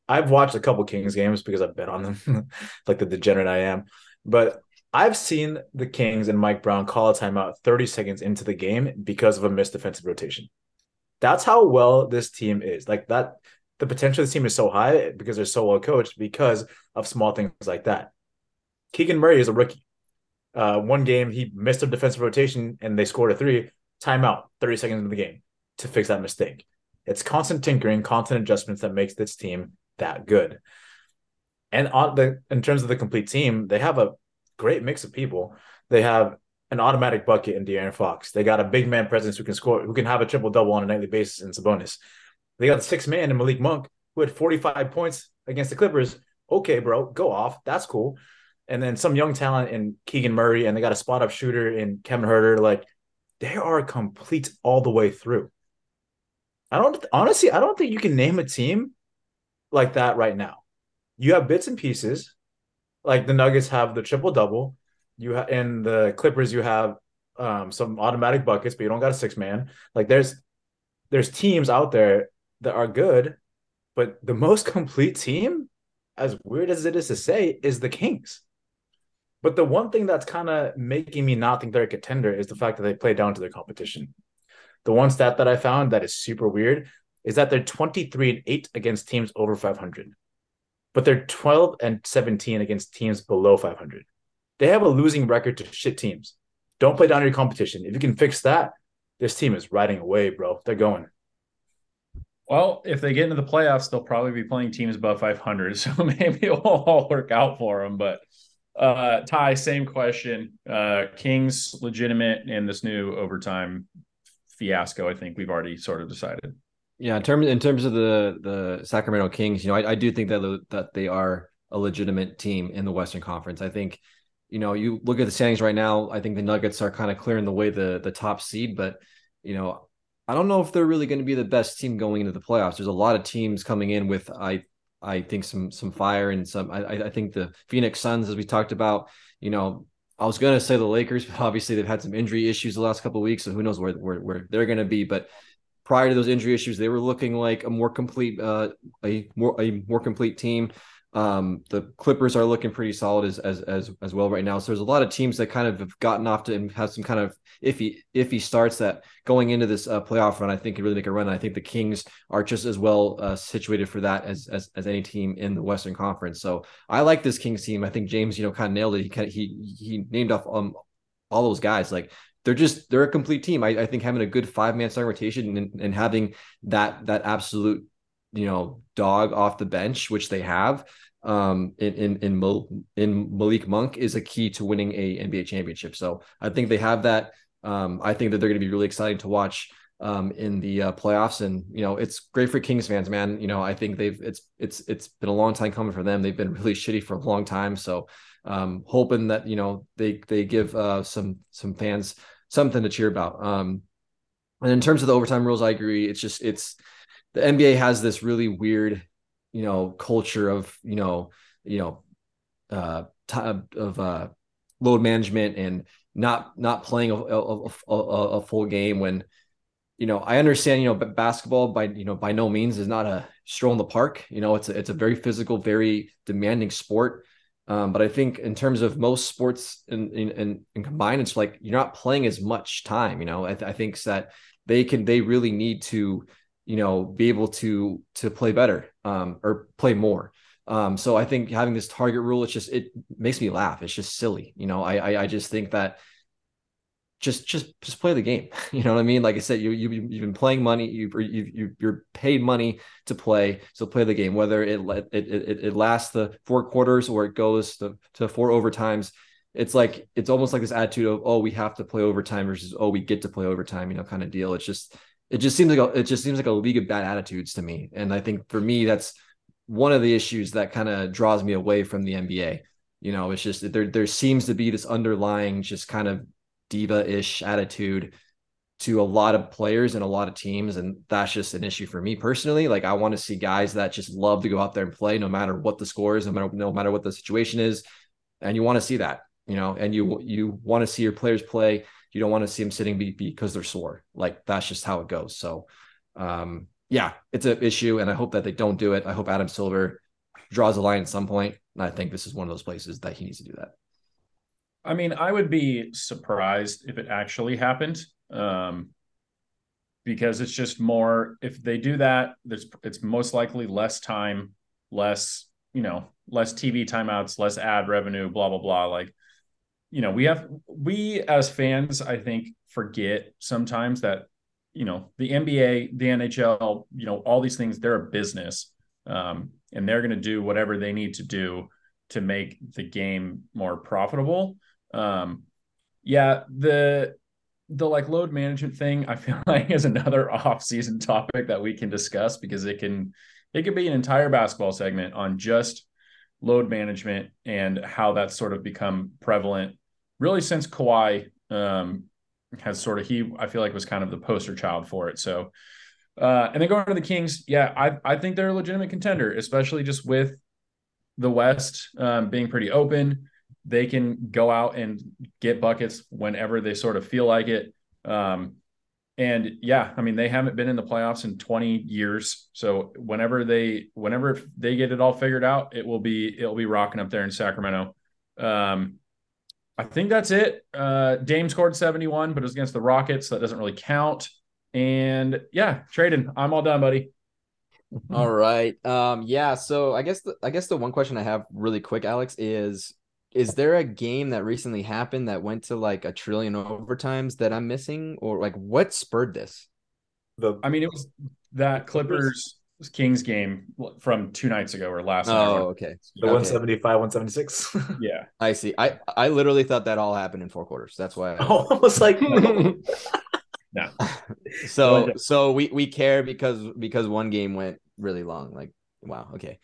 I've watched a couple Kings games because I bet on them, like the degenerate I am. But I've seen the Kings and Mike Brown call a timeout 30 seconds into the game because of a missed defensive rotation. That's how well this team is. Like that, the potential of this team is so high because they're so well coached because of small things like that. Keegan Murray is a rookie. Uh, one game he missed a defensive rotation and they scored a three. Timeout, 30 seconds into the game to fix that mistake. It's constant tinkering, constant adjustments that makes this team that good. And on the in terms of the complete team, they have a great mix of people. They have an automatic bucket in De'Aaron Fox. They got a big man presence who can score, who can have a triple double on a nightly basis in Sabonis. They got the six man in Malik Monk, who had 45 points against the Clippers. Okay, bro, go off. That's cool. And then some young talent in Keegan Murray, and they got a spot up shooter in Kevin Huerter. Like they are complete all the way through. I don't honestly, I don't think you can name a team like that right now. You have bits and pieces, like the Nuggets have the triple double. You ha- in the Clippers, you have um, some automatic buckets, but you don't got a six man. Like there's there's teams out there that are good, but the most complete team, as weird as it is to say, is the Kings. But the one thing that's kind of making me not think they're a contender is the fact that they play down to their competition. The one stat that I found that is super weird is that they're 23 and 8 against teams over 500 but they're 12 and 17 against teams below 500. They have a losing record to shit teams. Don't play down your competition. If you can fix that, this team is riding away, bro. They're going. Well, if they get into the playoffs, they'll probably be playing teams above 500. So maybe it will all work out for them. But uh, Ty, same question. Uh, Kings legitimate in this new overtime fiasco. I think we've already sort of decided. Yeah, in terms in terms of the the Sacramento Kings, you know, I, I do think that that they are a legitimate team in the Western Conference. I think, you know, you look at the standings right now. I think the Nuggets are kind of clearing the way the the top seed, but you know, I don't know if they're really going to be the best team going into the playoffs. There's a lot of teams coming in with I I think some some fire and some I I think the Phoenix Suns as we talked about. You know, I was going to say the Lakers, but obviously they've had some injury issues the last couple of weeks, so who knows where where, where they're going to be. But prior to those injury issues, they were looking like a more complete, uh, a more a more complete team. Um, the Clippers are looking pretty solid as, as as as well right now. So there's a lot of teams that kind of have gotten off to and have some kind of iffy iffy starts that going into this uh, playoff run, I think could really make a run. I think the Kings are just as well uh, situated for that as, as as any team in the Western Conference. So I like this Kings team. I think James, you know, kind of nailed it. He kind of, he he named off um all those guys like they're just they're a complete team. I, I think having a good five man starting rotation and, and having that that absolute you know dog off the bench, which they have um, in in in, Mal- in Malik Monk, is a key to winning a NBA championship. So I think they have that. Um, I think that they're going to be really exciting to watch um, in the uh, playoffs, and you know it's great for Kings fans, man. You know I think they've it's it's it's been a long time coming for them. They've been really shitty for a long time, so um, hoping that you know they they give uh, some some fans something to cheer about. Um, and in terms of the overtime rules, I agree. It's just it's the NBA has this really weird, you know, culture of you know, you know, uh, of uh, load management and not not playing a, a, a, a full game when you know i understand you know but basketball by you know by no means is not a stroll in the park you know it's a, it's a very physical very demanding sport Um, but I think in terms of most sports and in, in, combined, it's like you're not playing as much time. You know, I, th- I think that they can they really need to you know be able to to play better um, or play more. Um, so I think having this target rule, it's just it makes me laugh. It's just silly. You know, I I, I just think that just just just play the game. You know what I mean? Like I said, you you you've been playing money. You you you're paid money to play, so play the game. Whether it it it, it lasts the four quarters or it goes to, to four overtimes, it's like it's almost like this attitude of oh we have to play overtime versus oh we get to play overtime. You know, kind of deal. It's just it just seems like a, it just seems like a league of bad attitudes to me. And I think for me that's one of the issues that kind of draws me away from the NBA. You know, it's just there there seems to be this underlying just kind of diva-ish attitude to a lot of players and a lot of teams and that's just an issue for me personally. Like i want to see guys that just love to go out there and play no matter what the score is no matter no matter what the situation is. And you want to see that you know and you you want to see your players play. You don't want to see them sitting because they're sore. Like that's just how it goes. So um yeah it's an issue and i hope that they don't do it. I hope adam silver draws a line at some point and i think this is one of those places that he needs to do that I mean, I would be surprised if it actually happened. Um, because it's just more if they do that, there's it's most likely less time, less, you know, less TV timeouts, less ad revenue, blah, blah, blah. Like, you know, we have we as fans, I think, forget sometimes that, you know, the NBA, the NHL, you know, all these things, they're a business. Um, and they're gonna do whatever they need to do to make the game more profitable. Um, yeah, the the like load management thing, I feel like is another off-season topic that we can discuss because it can it could be an entire basketball segment on just load management and how that's sort of become prevalent really since Kawhi um, has sort of he I feel like was kind of the poster child for it. So uh, and then going to the Kings, yeah, I I think they're a legitimate contender, especially just with the West um, being pretty open they can go out and get buckets whenever they sort of feel like it. Um, and yeah, I mean, they haven't been in the playoffs in 20 years. So whenever they, whenever they get it all figured out, it will be, it'll be rocking up there in Sacramento. Um, I think that's it. Uh, Dame scored 71, but it was against the Rockets. So that doesn't really count. And yeah, Tradon, I'm all done, buddy. All right. Um, yeah. So I guess the, I guess the one question I have really quick, Alex, is is there a game that recently happened that went to like a trillion overtimes that I'm missing, or like what spurred this? The I mean, it was that Clippers Kings game from two nights ago or last. Night. Oh, night. okay. The okay. 175, 176. yeah, I see. I I literally thought that all happened in four quarters. That's why. I, oh, almost like. no. so so we we care because because one game went really long. Like wow. Okay.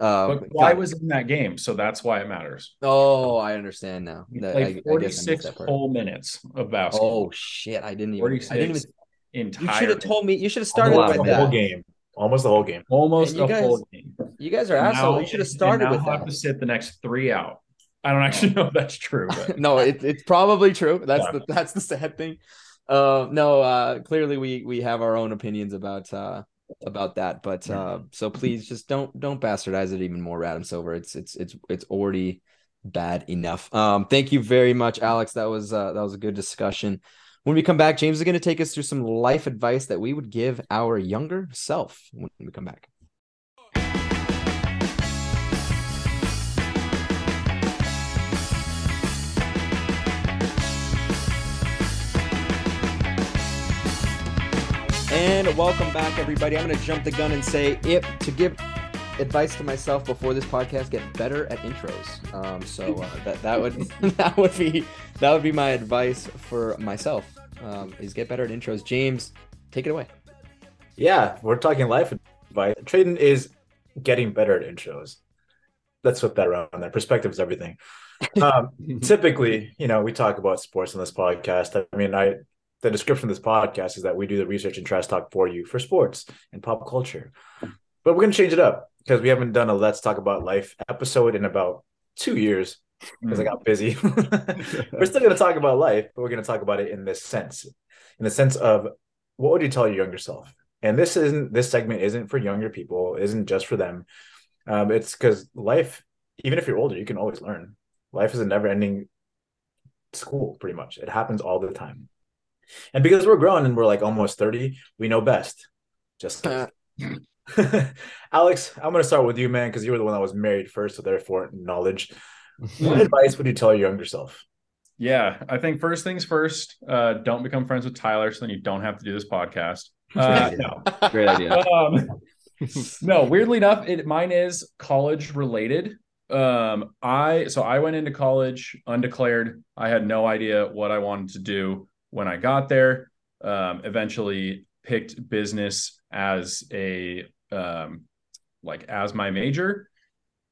Um, but Kawhi was in that game? So that's why it matters. Oh, I understand now. Like 46 whole minutes of basketball. Oh shit! I didn't even. 46 I didn't even. Entire. You should have told me. You should have started with the that. whole game. Almost the whole game. Almost you a guys- full game. You guys are assholes. You should have started and now with have that. to sit the next three out. I don't actually know if that's true, but no, it, it's probably true. That's Yeah. the that's the sad thing. Uh, no, uh, clearly we we have our own opinions about uh about that, but uh, so please just don't don't bastardize it even more, Adam Silver. It's it's it's it's already bad enough. Um, thank you very much, Alex. That was uh, that was a good discussion. When we come back, James is going to take us through some life advice that we would give our younger self when we come back. And welcome back, everybody. I'm going to jump the gun and say if to give advice to myself before this podcast, get better at intros. Um, so uh, that that would that would be that would be my advice for myself. Um, is get better at intros. James, take it away. Yeah, we're talking life advice. Trading is getting better at intros. Let's flip that around. There, perspective is everything. Um, typically, you know, we talk about sports in this podcast. I mean, I the description of this podcast is that we do the research and trash talk for you for sports and pop culture. But we're gonna change it up because we haven't done a let's talk about life episode in about two years because I got busy. we're still gonna talk about life, but we're gonna talk about it in this sense, in the sense of what would you tell your younger self? And this isn't this segment isn't for younger people, isn't just for them. Um, it's because life even if you're older, you can always learn. Life is a never ending school, pretty much. It happens all the time. And because we're grown and we're like almost 30, we know best. Just Alex, I'm gonna start with you, man, because you were the one that was married first, so therefore knowledge. what advice would you tell your younger self? Yeah, I think first things first, uh, don't become friends with Tyler so then you don't have to do this podcast. Uh, no. Great idea. Um, no, weirdly enough, it mine is college related. Um, I so I went into college undeclared. I had no idea what I wanted to do when I got there. Um, eventually picked business as a um, like as my major.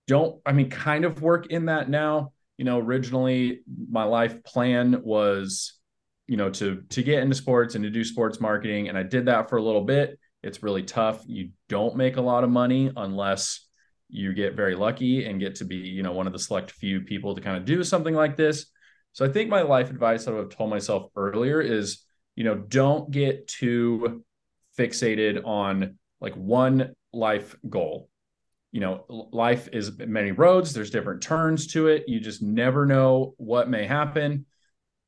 Don't I mean kind of work in that now. You know, originally my life plan was, you know, to to get into sports and to do sports marketing, and I did that for a little bit. It's really tough. You don't make a lot of money unless you get very lucky and get to be, you know, one of the select few people to kind of do something like this. So I think my life advice that I would have told myself earlier is, you know, don't get too fixated on like one life goal. You know, life is many roads, there's different turns to it. You just never know what may happen.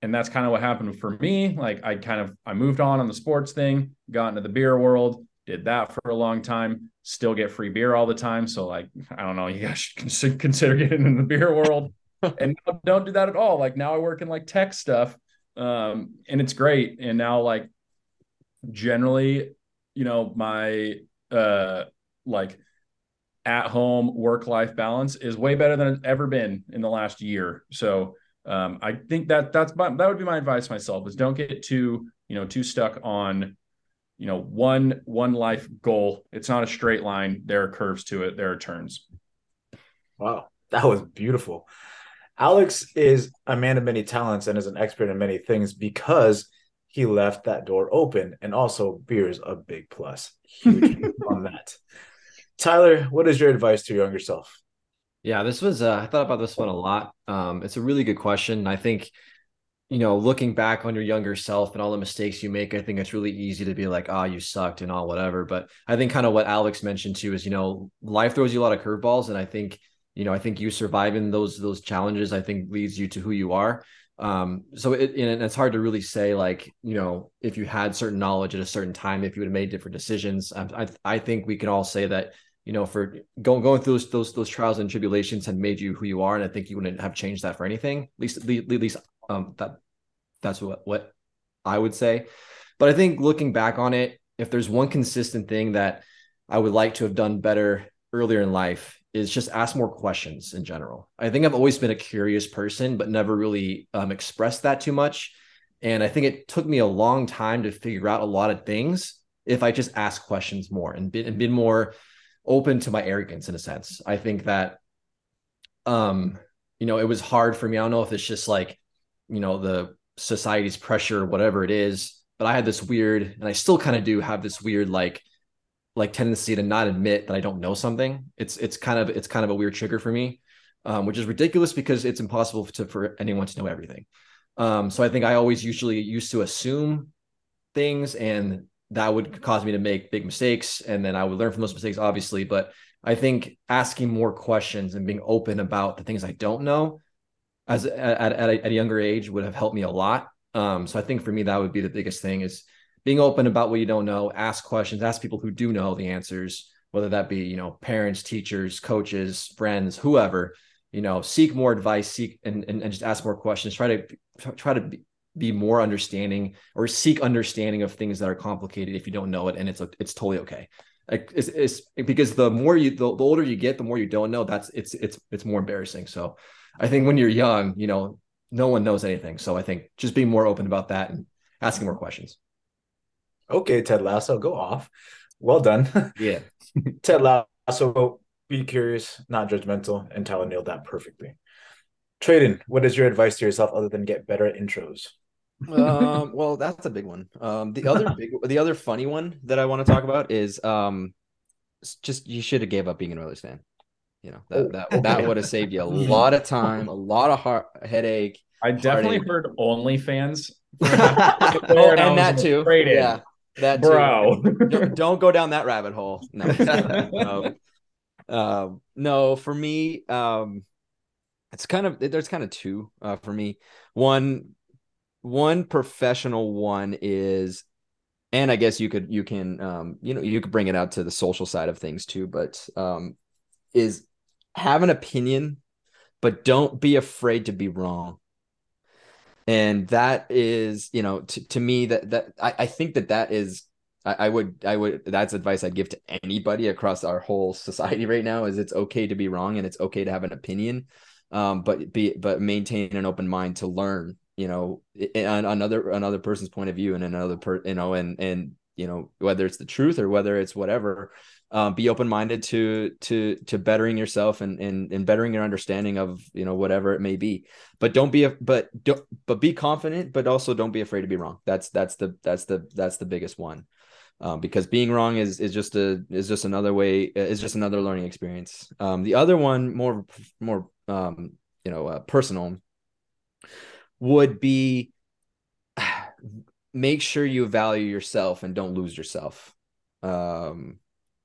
And that's kind of what happened for me. Like I kind of I moved on on the sports thing, got into the beer world, did that for a long time, still get free beer all the time. So like, I don't know, you guys should consider getting in the beer world and don't do that at all. Like now I work in like tech stuff. Um, and it's great. And now like generally, you know, my uh like at home work life balance is way better than it's ever been in the last year. So um, I think that that's my, that would be my advice myself is don't get too you know too stuck on you know one one life goal. It's not a straight line. There are curves to it. There are turns. Wow, that was beautiful. Alex is a man of many talents and is an expert in many things because he left that door open. And also, beer is a big plus. Huge on that. Tyler, what is your advice to your younger self? Yeah, this was, uh, I thought about this one a lot. Um, it's a really good question. I think, you know, looking back on your younger self and all the mistakes you make, I think it's really easy to be like, oh, you sucked and all whatever. But I think kind of what Alex mentioned too is, you know, life throws you a lot of curveballs. And I think, you know, I think you surviving those those challenges, I think leads you to who you are. Um, so it and it's hard to really say like, you know, if you had certain knowledge at a certain time, if you would have made different decisions. I I, I think we can all say that, you know, for going going through those those those trials and tribulations had made you who you are, and I think you wouldn't have changed that for anything. At least at least um that that's what what I would say. But I think looking back on it, if there's one consistent thing that I would like to have done better earlier in life is just ask more questions in general. I think I've always been a curious person, but never really um, expressed that too much. And I think it took me a long time to figure out a lot of things if I just ask questions more and been, and been more open to my arrogance in a sense. I think that, um, you know, it was hard for me. I don't know if it's just like, you know, the society's pressure, or whatever it is, but I had this weird, and I still kind of do have this weird, like, like tendency to not admit that I don't know something. It's it's kind of it's kind of a weird trigger for me, um, which is ridiculous because it's impossible to for anyone to know everything. Um, so I think I always usually used to assume things, and that would cause me to make big mistakes, and then I would learn from those mistakes, obviously. But I think asking more questions and being open about the things I don't know, as at, at, a, at a younger age, would have helped me a lot. Um, so I think for me that would be the biggest thing is being open about what you don't know, ask questions, ask people who do know the answers, whether that be, you know, parents, teachers, coaches, friends, whoever, you know, seek more advice, seek and, and, and just ask more questions, try to try to be, more understanding or seek understanding of things that are complicated if you don't know it. And it's, it's totally okay. It's, it's because the more you, the, the older you get, the more you don't know that's it's, it's, it's more embarrassing. So I think when you're young, you know, no one knows anything. So I think just being more open about that and asking more questions. Okay, Ted Lasso, go off. Well done. Yeah. Ted Lasso, be curious, not judgmental, and Tyler nailed that perfectly. Traden, what is your advice to yourself other than get better at intros? um, well, that's a big one. Um, the other big, the other funny one that I want to talk about is um, just you should have gave up being an Oilers fan. You know that that, that would have saved you a lot of time, a lot of heart headache. I definitely heartache. heard OnlyFans. oh, and that too. Yeah, that bro. don't, don't, go down that rabbit hole. No, no. um, no, for me, um, it's kind of there's kind of two uh, for me. One, one professional one is, and I guess you could you can um, you know you could bring it out to the social side of things too, but um, is have an opinion, but don't be afraid to be wrong. And that is, you know, to, to me that that I, I think that that is I, I would I would that's advice I'd give to anybody across our whole society right now is it's okay to be wrong and it's okay to have an opinion. Um but be but maintain an open mind to learn you know another another person's point of view and another per you know and and you know whether it's the truth or whether it's whatever um, be open-minded to to to bettering yourself and, and and bettering your understanding of you know whatever it may be but don't be a but don't but be confident but also don't be afraid to be wrong that's that's the that's the that's the biggest one um, because being wrong is is just a is just another way is just another learning experience. Um, the other one, more more um, you know uh, personal, would be make sure you value yourself and don't lose yourself. Um,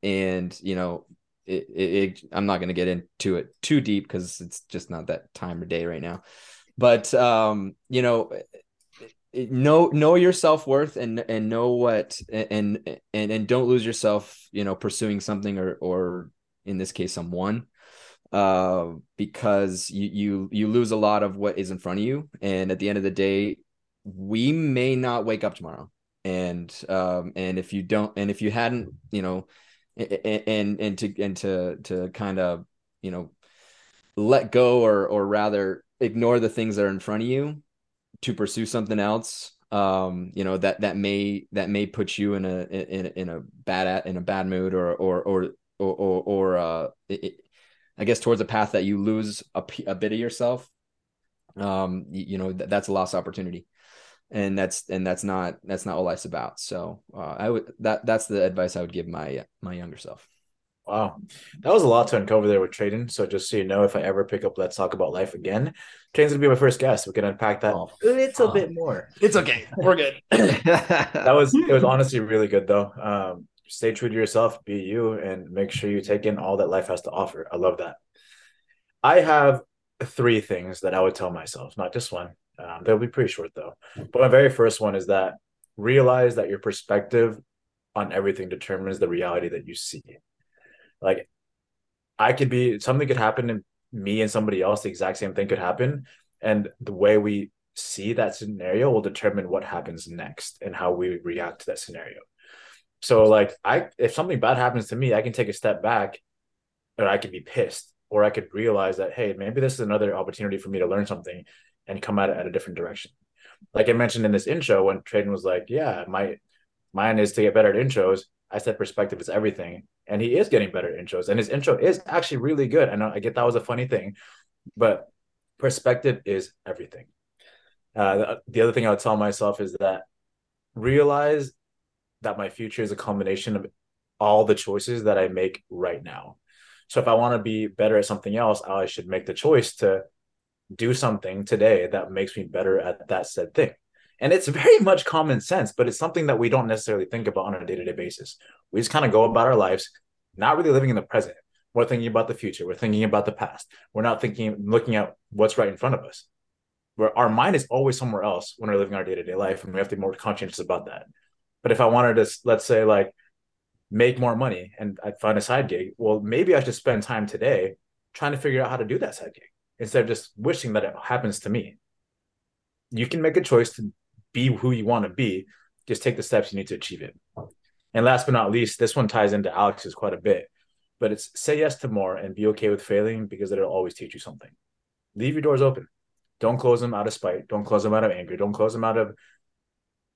and you know, it, it, it I'm not going to get into it too deep because it's just not that time of day right now. But um, you know, know know your self-worth and and know what and and and don't lose yourself you know pursuing something or or in this case someone uh because you you you lose a lot of what is in front of you and at the end of the day we may not wake up tomorrow and um and if you don't and if you hadn't you know and and to and to to kind of you know let go or or rather ignore the things that are in front of you to pursue something else um you know that that may that may put you in a in, in a bad in a bad mood or or or or or, or uh it, i guess towards a path that you lose a, a bit of yourself um you, you know that, that's a lost opportunity and that's and that's not that's not what life's about so uh, i would that that's the advice i would give my my younger self Wow. That was a lot to uncover there with trading So just so you know, if I ever pick up Let's Talk About Life again, Trayden's gonna be my first guest. We can unpack that oh, a little bit more. It's okay. We're good. that was it was honestly really good though. Um, stay true to yourself, be you, and make sure you take in all that life has to offer. I love that. I have three things that I would tell myself, not just one. Um, they'll be pretty short though. But my very first one is that realize that your perspective on everything determines the reality that you see. Like I could be something could happen to me and somebody else, the exact same thing could happen. And the way we see that scenario will determine what happens next and how we react to that scenario. So like I if something bad happens to me, I can take a step back or I could be pissed or I could realize that hey, maybe this is another opportunity for me to learn something and come at it at a different direction. Like I mentioned in this intro when Trayden was like, yeah, my mine is to get better at intros. I said perspective is everything and he is getting better intros and his intro is actually really good i know i get that was a funny thing but perspective is everything uh, the, the other thing i would tell myself is that realize that my future is a combination of all the choices that i make right now so if i want to be better at something else i should make the choice to do something today that makes me better at that said thing and it's very much common sense, but it's something that we don't necessarily think about on a day to day basis. We just kind of go about our lives, not really living in the present. We're thinking about the future. We're thinking about the past. We're not thinking, looking at what's right in front of us. Where our mind is always somewhere else when we're living our day to day life, and we have to be more conscientious about that. But if I wanted to, let's say, like make more money and I find a side gig, well, maybe I should spend time today trying to figure out how to do that side gig instead of just wishing that it happens to me. You can make a choice to be who you want to be. Just take the steps you need to achieve it. And last but not least, this one ties into Alex's quite a bit, but it's say yes to more and be okay with failing because it'll always teach you something. Leave your doors open. Don't close them out of spite. Don't close them out of anger. Don't close them out of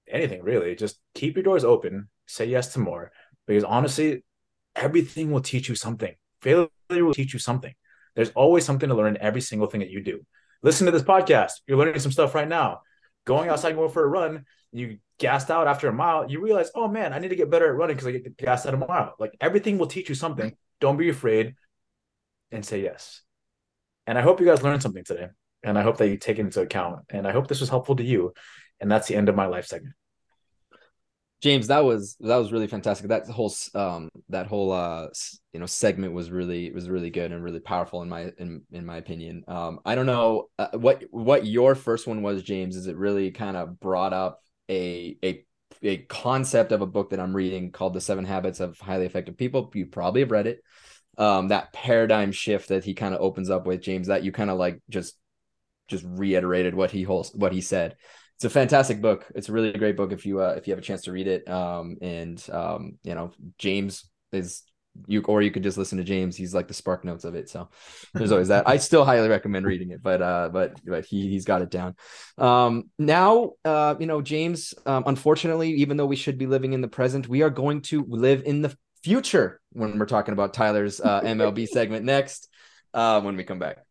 anything really. Just keep your doors open. Say yes to more because honestly, everything will teach you something. Failure will teach you something. There's always something to learn in every single thing that you do. Listen to this podcast. You're learning some stuff right now going outside going for a run, you gassed out after a mile, you realize, oh man, I need to get better at running because I get gassed out a mile. Like everything will teach you something. Don't be afraid and say yes. And I hope you guys learned something today. And I hope that you take it into account. And I hope this was helpful to you. And that's the end of my life segment. James, that was that was really fantastic. That whole um that whole uh you know segment was really was really good and really powerful in my in in my opinion. Um, I don't know uh, what what your first one was, James. Is it really kind of brought up a a a concept of a book that I'm reading called The Seven Habits of Highly Effective People. You probably have read it. Um, that paradigm shift that he kind of opens up with James, that you kind of like just just reiterated what he holds what he said it's a fantastic book. It's a really great book if you uh, if you have a chance to read it. Um, and um, you know, James is you or you could just listen to James. He's like the spark notes of it. So there's always that. I still highly recommend reading it, but uh, but but he he's got it down. Um, now uh, you know, James. Um, unfortunately, even though we should be living in the present, we are going to live in the future when we're talking about Tyler's uh, MLB segment next. Uh, when we come back.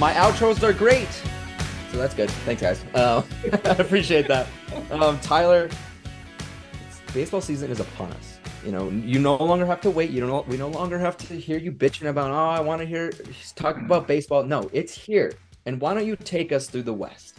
My outros are great. So that's good. Thanks, guys. Uh, I appreciate that. Um, Tyler, baseball season is upon us. You know, you no longer have to wait. You don't. We no longer have to hear you bitching about. Oh, I want to hear he's talking about baseball. No, it's here. And why don't you take us through the West?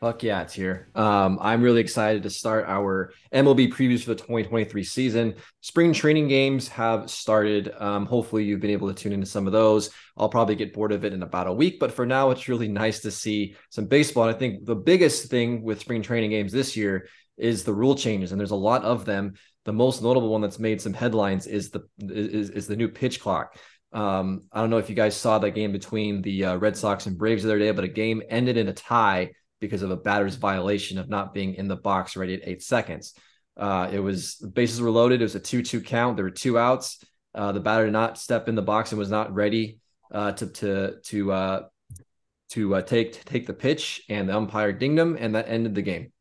Fuck yeah, it's here. Um, I'm really excited to start our MLB previews for the 2023 season. Spring training games have started. Um, hopefully, you've been able to tune into some of those. I'll probably get bored of it in about a week, but for now, it's really nice to see some baseball. And I think the biggest thing with spring training games this year is the rule changes, and there's a lot of them. The most notable one that's made some headlines is the is, is the new pitch clock. Um, I don't know if you guys saw that game between the uh, Red Sox and Braves the other day, but a game ended in a tie because of a batter's violation of not being in the box ready at eight seconds. Uh, it was the bases were loaded. It was a two-two count. There were two outs. Uh, the batter did not step in the box and was not ready uh, to to to uh, to uh, take take the pitch, and the umpire dinged him, and that ended the game.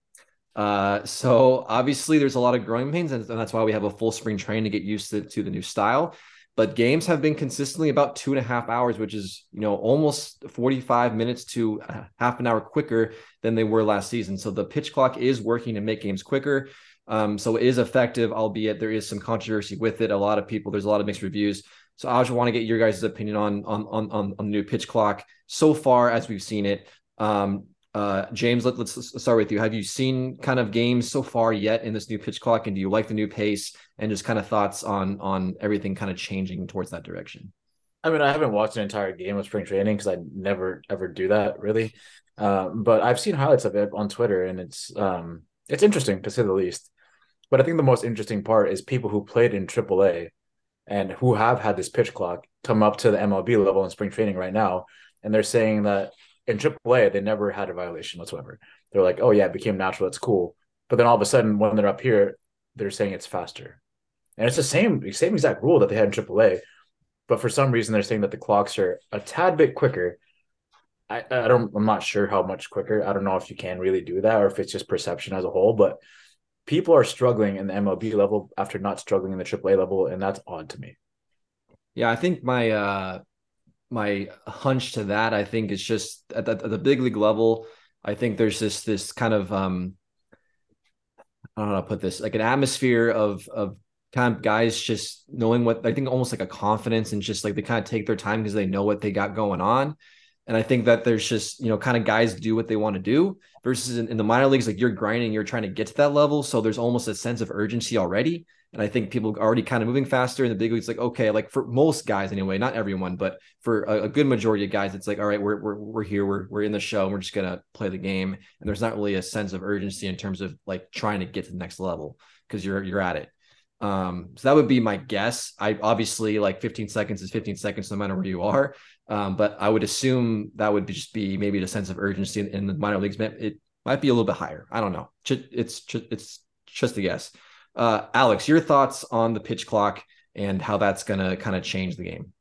Uh, so obviously, there's a lot of growing pains, and that's why we have a full spring train to get used to, to the new style but games have been consistently about two and a half hours, which is you know almost 45 minutes to half an hour quicker than they were last season. So the pitch clock is working to make games quicker. Um, so it is effective, albeit there is some controversy with it. A lot of people, there's a lot of mixed reviews. So I just want to get your guys' opinion on on on on, the new pitch clock so far as we've seen it. Um, uh, James, let, us start with you. Have you seen kind of games so far yet in this new pitch clock, and do you like the new pace? And just kind of thoughts on on everything kind of changing towards that direction. I mean, I haven't watched an entire game of spring training because I never ever do that really, uh, but I've seen highlights of it on Twitter, and it's um, it's interesting to say the least. But I think the most interesting part is people who played in AAA and who have had this pitch clock come up to the MLB level in spring training right now, and they're saying that in AAA, they never had a violation whatsoever. They're like, oh yeah, it became natural. It's cool. But then all of a sudden, when they're up here, they're saying it's faster, and it's the same same exact rule that they had in AAA. But for some reason, they're saying that the clocks are a tad bit quicker. I, I don't. I'm not sure how much quicker. I don't know if you can really do that or if it's just perception as a whole. But people are struggling in the MLB level after not struggling in the AAA level, and that's odd to me. Yeah, I think my uh my hunch to that I think is just at the, at the big league level. I think there's this this kind of um, I don't know how to put this like an atmosphere of of kind of guys just knowing what I think almost like a confidence and just like they kind of take their time because they know what they got going on. And I think that there's just, you know, kind of guys do what they want to do versus in, in, the minor leagues, like you're grinding, you're trying to get to that level. So there's almost a sense of urgency already. And I think people are already kind of moving faster in the big leagues. Like, okay, like for most guys anyway, not everyone, but for a, a, good majority of guys, it's like, all right, we're, we're, we're here, we're, we're in the show and we're just going to play the game. And there's not really a sense of urgency in terms of like trying to get to the next level because you're, you're at it. Um, so that would be my guess. I obviously like 15 seconds is 15 seconds no matter where you are. Um, but I would assume that would just be maybe the sense of urgency in, in, the minor leagues. It might be a little bit higher. I don't know. It's it's just a guess. Uh, Alex, your thoughts on the pitch clock and how that's going to kind of change the game?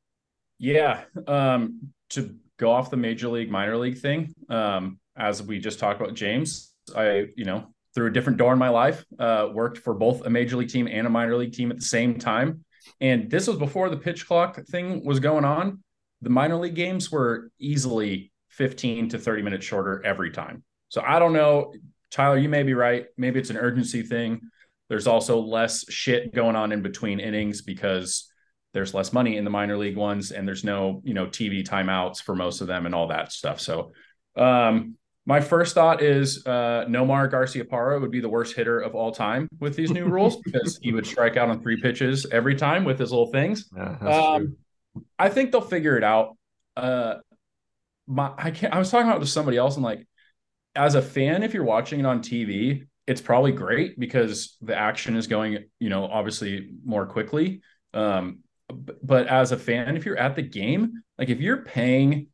Yeah. Um, to go off the major league, minor league thing, um, as we just talked about, James, I, you know, through a different door in my life, uh, worked for both a major league team and a minor league team at the same time. And this was before the pitch clock thing was going on. The minor league games were easily 15 to 30 minutes shorter every time. So I don't know. Tyler, you may be right. Maybe it's an urgency thing. There's also less shit going on in between innings because there's less money in the minor league ones and there's no you know tv timeouts for most of them and all that stuff so um my first thought is uh, Nomar Garciaparra would be the worst hitter of all time with these new rules because he would strike out on three pitches every time with his little things. Yeah, um, I think they'll figure it out. Uh, my I can't. I was talking about with somebody else and like, as a fan, if you're watching it on TV, it's probably great because the action is going, you know, obviously more quickly. Um, but as a fan, if you're at the game, like if you're paying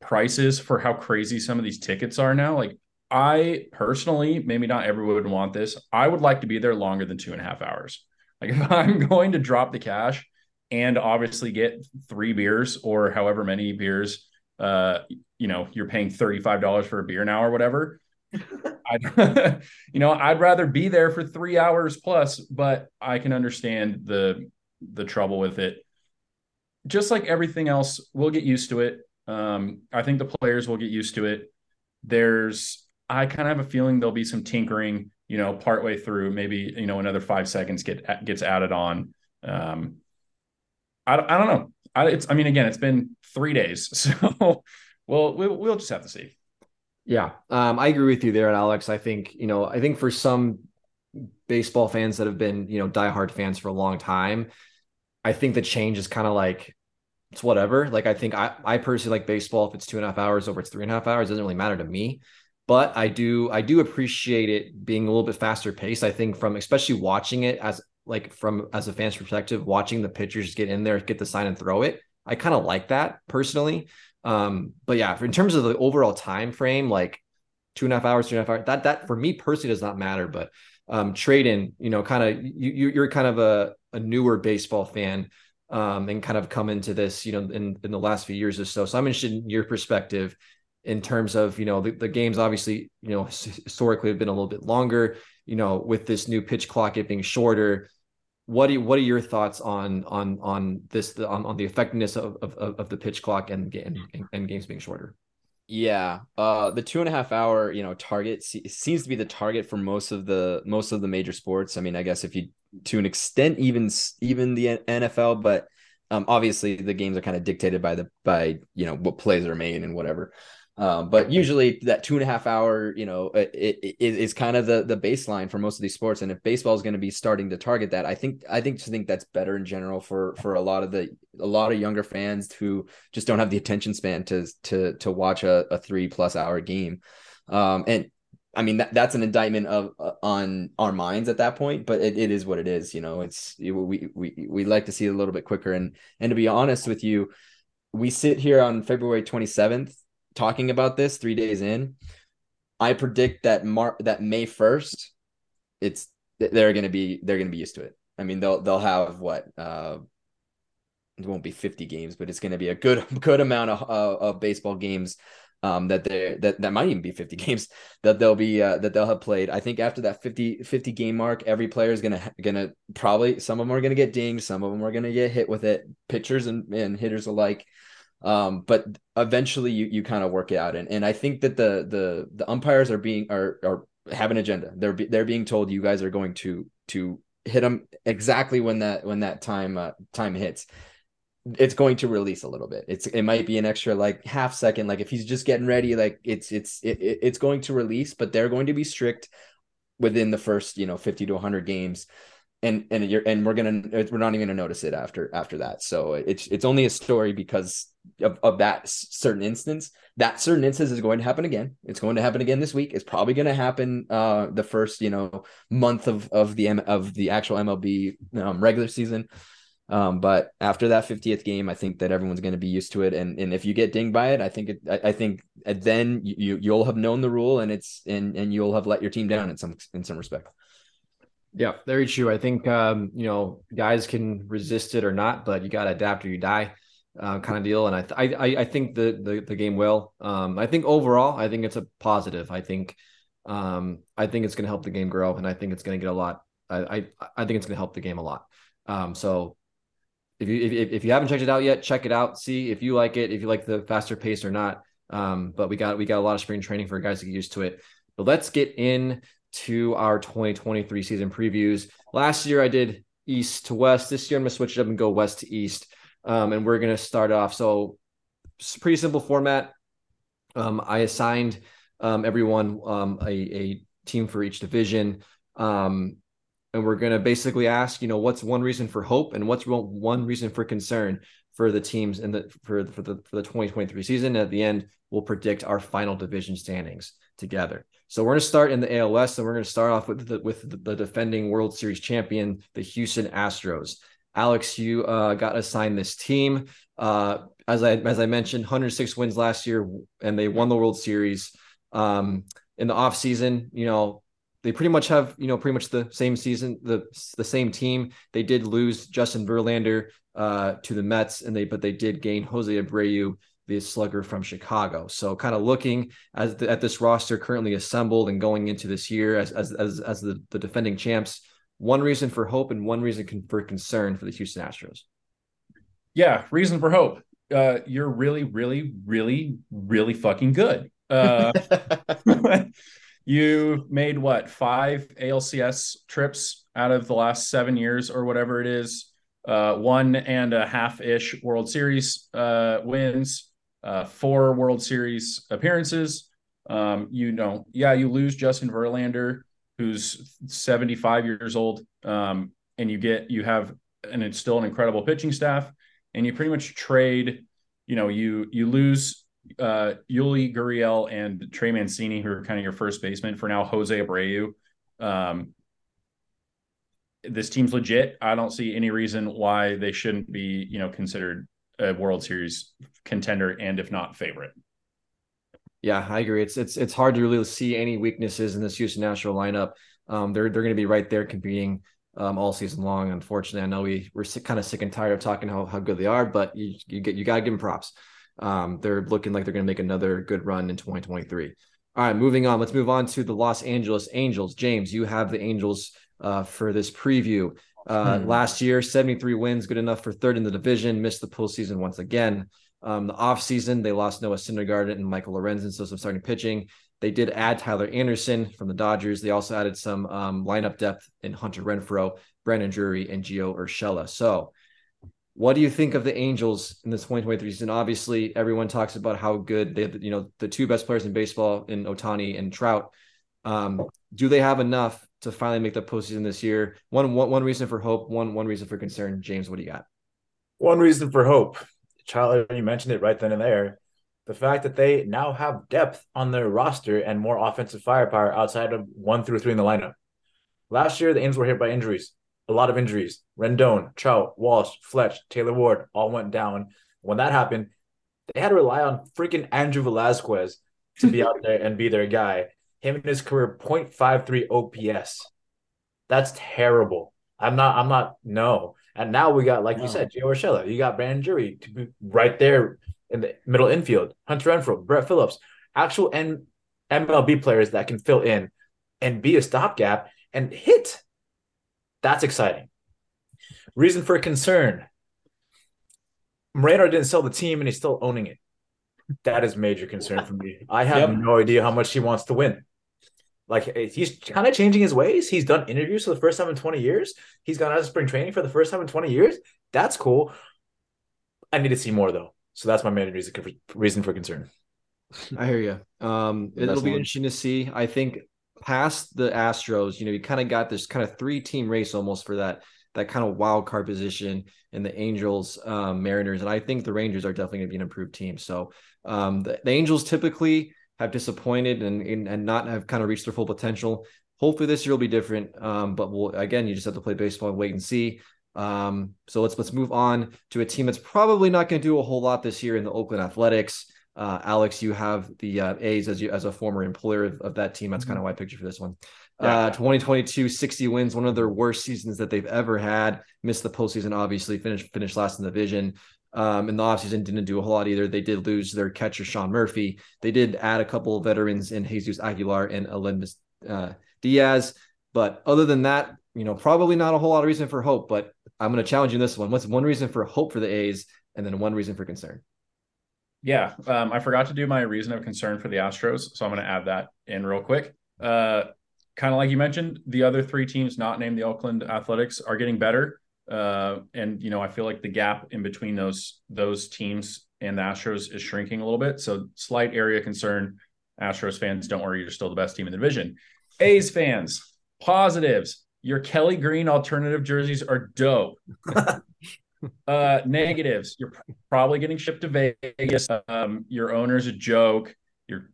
prices for how crazy some of these tickets are now. Like I personally, maybe not everyone would want this. I would like to be there longer than two and a half hours. Like if I'm going to drop the cash and obviously get three beers or however many beers, uh, you know, you're paying $35 for a beer now or whatever. I'd, you know, I'd rather be there for three hours plus, but I can understand the the trouble with it. Just like everything else, we'll get used to it. Um, I think the players will get used to it. There's, I kind of have a feeling there'll be some tinkering, you know, partway through. Maybe you know another five seconds get gets added on. Um, I, I don't know. I, it's, I mean, again, it's been three days, so we'll we'll, we'll just have to see. Yeah, um, I agree with you there, Alex. I think you know, I think for some baseball fans that have been you know diehard fans for a long time, I think the change is kind of like it's whatever. Like I think I I personally like baseball. If it's two and a half hours over it's three and a half hours, doesn't really matter to me. But I do I do appreciate it being a little bit faster paced. I think from especially watching it as like from as a fan's perspective, watching the pitchers get in there, get the sign and throw it. I kind of like that personally. Um, but yeah, in terms of the overall time frame, like two and a half hours, two and a half hours, that that for me personally does not matter. But um, Tradon, you know, kind of you you're kind of a, a newer baseball fan um, and kind of come into this, you know, in, in the last few years or so. So I'm interested in your perspective in terms of, you know, the, the games obviously, you know, historically have been a little bit longer, you know, with this new pitch clock, it being shorter. What you, what are your thoughts on on on this on, on the effectiveness of, of, of the pitch clock and, and and games being shorter? Yeah, uh, the two and a half hour, you know, target seems to be the target for most of the most of the major sports. I mean, I guess if you, to an extent, even even the NFL, but um, obviously the games are kind of dictated by the by you know what plays are made and whatever. Um, but usually that two and a half hour, you know, is kind of the the baseline for most of these sports. And if baseball is going to be starting to target that, I think I think just think that's better in general for for a lot of the a lot of younger fans who just don't have the attention span to to to watch a, a three plus hour game. Um, and I mean that that's an indictment of uh, on our minds at that point, but it, it is what it is. You know, it's we we we like to see it a little bit quicker. And and to be honest with you, we sit here on February 27th talking about this three days in, I predict that Mar that May first, it's they're gonna be they're gonna be used to it. I mean they'll they'll have what uh it won't be 50 games, but it's gonna be a good good amount of uh, of baseball games um that they that that might even be 50 games that they'll be uh, that they'll have played. I think after that 50 50 game mark, every player is gonna gonna probably some of them are gonna get dinged, some of them are gonna get hit with it, pitchers and, and hitters alike. Um, but eventually you you kind of work it out, and and I think that the the the umpires are being are are have an agenda. They're they're being told you guys are going to to hit them exactly when that when that time uh, time hits. It's going to release a little bit. It's it might be an extra like half second. Like if he's just getting ready, like it's it's it, it's going to release, but they're going to be strict within the first you know 50 to 100 games and and you're and we're gonna we're not even gonna notice it after after that. So it's it's only a story because of, of that certain instance. That certain instance is going to happen again. It's going to happen again this week. It's probably going to happen uh the first you know month of of the M- of the actual mlb um, regular season. Um, but after that 50th game, I think that everyone's going to be used to it. And and if you get dinged by it, I think it, I, I think then you you'll have known the rule and it's and and you'll have let your team down in some in some respect. Yeah, very true. I think um, you know guys can resist it or not, but you got to adapt or you die, uh, kind of deal. And I, I I think the the, the game will. Um, I think overall, I think it's a positive. I think um, I think it's going to help the game grow, and I think it's going to get a lot. I I, I think it's going to help the game a lot. Um, so if you if, if you haven't checked it out yet, check it out. See if you like it, if you like the faster pace or not. Um, but we got we got a lot of spring training for guys to get used to it. But let's get in to our 2023 season previews. Last year I did east to west. This year, I'm going to switch it up and go west to east. Um, and we're going to start off. So, pretty simple format. Um, I assigned um, everyone um, a, a team for each division. Um, and we're going to basically ask, you know, what's one reason for hope and what's one reason for concern for the teams in the for, for the for the 2023 season. And at the end, we'll predict our final division standings together. So we're going to start in the AL West, and we're going to start off with the, with the defending World Series champion, the Houston Astros. Alex, you uh, got assigned this team. Uh, as I as I mentioned, 106 wins last year, and they won the World Series. Um, in the off season, you know, they pretty much have you know pretty much the same season, the the same team. They did lose Justin Verlander uh, to the Mets, and they but they did gain Jose Abreu the slugger from Chicago. So kind of looking as the, at this roster currently assembled and going into this year as as as, as the, the defending champs, one reason for hope and one reason con- for concern for the Houston Astros. Yeah, reason for hope. Uh, you're really, really, really, really fucking good. Uh, you made what five ALCS trips out of the last seven years or whatever it is. Uh, one and a half ish World Series uh, wins uh, four World Series appearances. Um, you know, yeah, you lose Justin Verlander, who's 75 years old, um, and you get you have, and it's still an incredible pitching staff, and you pretty much trade. You know, you you lose uh, Yuli Gurriel and Trey Mancini, who are kind of your first baseman for now. Jose Abreu. Um, this team's legit. I don't see any reason why they shouldn't be, you know, considered a World Series contender and if not favorite. Yeah, I agree. It's it's it's hard to really see any weaknesses in this Houston National lineup. Um, they're they're going to be right there competing um, all season long. Unfortunately, I know we we're kind of sick and tired of talking how how good they are, but you you get you got to give them props. Um, they're looking like they're going to make another good run in 2023. All right, moving on. Let's move on to the Los Angeles Angels. James, you have the Angels uh, for this preview. Uh, hmm. Last year, 73 wins, good enough for third in the division, missed the postseason once again. Um, the offseason, they lost Noah Syndergaard and Michael Lorenzen, so some starting pitching. They did add Tyler Anderson from the Dodgers. They also added some um, lineup depth in Hunter Renfroe, Brandon Drury, and Gio Urshela. So, what do you think of the Angels in this 2023 season? Obviously, everyone talks about how good they have, you know, the two best players in baseball in Ohtani and Trout. Um, do they have enough to finally make the postseason this year. One, one, one reason for hope, one, one reason for concern. James, what do you got? One reason for hope. Charlie, you mentioned it right then and there. The fact that they now have depth on their roster and more offensive firepower outside of one through three in the lineup. Last year, the Angels were hit by injuries, a lot of injuries. Rendon, Trout, Walsh, Fletch, Taylor Ward all went down. When that happened, they had to rely on freaking Andrew Velazquez to be out there and be their guy him in his career 0.53 OPS. That's terrible. I'm not, I'm not, no. And now we got, like no. you said, Gio Urshela. You got Brandon be right there in the middle infield. Hunter Renfroe, Brett Phillips, actual N- MLB players that can fill in and be a stopgap and hit. That's exciting. Reason for concern. Moreno didn't sell the team and he's still owning it. That is major concern for me. I have yep. no idea how much he wants to win. Like eh, he's kind of changing his ways. He's done interviews for the first time in 20 years. He's gone out of spring training for the first time in 20 years. That's cool. I need to see more though. So that's my main reason reason for concern. I hear you. Um, it'll be one. interesting to see. I think past the Astros, you know, you kind of got this kind of three team race almost for that that kind of wild card position in the Angels, um, Mariners, and I think the Rangers are definitely going to be an improved team. So um, the, the Angels typically have disappointed and, and, and not have kind of reached their full potential. Hopefully this year will be different. Um, but we'll again, you just have to play baseball and wait and see. Um, so let's let's move on to a team that's probably not going to do a whole lot this year in the Oakland Athletics. Uh, Alex, you have the uh, A's as you as a former employer of, of that team. That's mm-hmm. kind of why I picked you for this one. Yeah. Uh, 2022, 60 wins, one of their worst seasons that they've ever had. Missed the postseason, obviously. Finished finished last in the division um, in the offseason didn't do a whole lot either. They did lose their catcher, Sean Murphy. They did add a couple of veterans in Jesus Aguilar and Aledmys uh, Diaz. But other than that, you know, probably not a whole lot of reason for hope. But I'm going to challenge you in this one. What's one reason for hope for the A's and then one reason for concern? Yeah, um, I forgot to do my reason of concern for the Astros. So I'm going to add that in real quick. Uh, kind of like you mentioned, the other three teams not named the Oakland Athletics are getting better. Uh, and you know, I feel like the gap in between those those teams and the Astros is shrinking a little bit. So slight area concern. Astros fans, don't worry, you're still the best team in the division. A's fans, positives. Your Kelly Green alternative jerseys are dope. uh, negatives. You're probably getting shipped to Vegas. Um, your owner's a joke. Your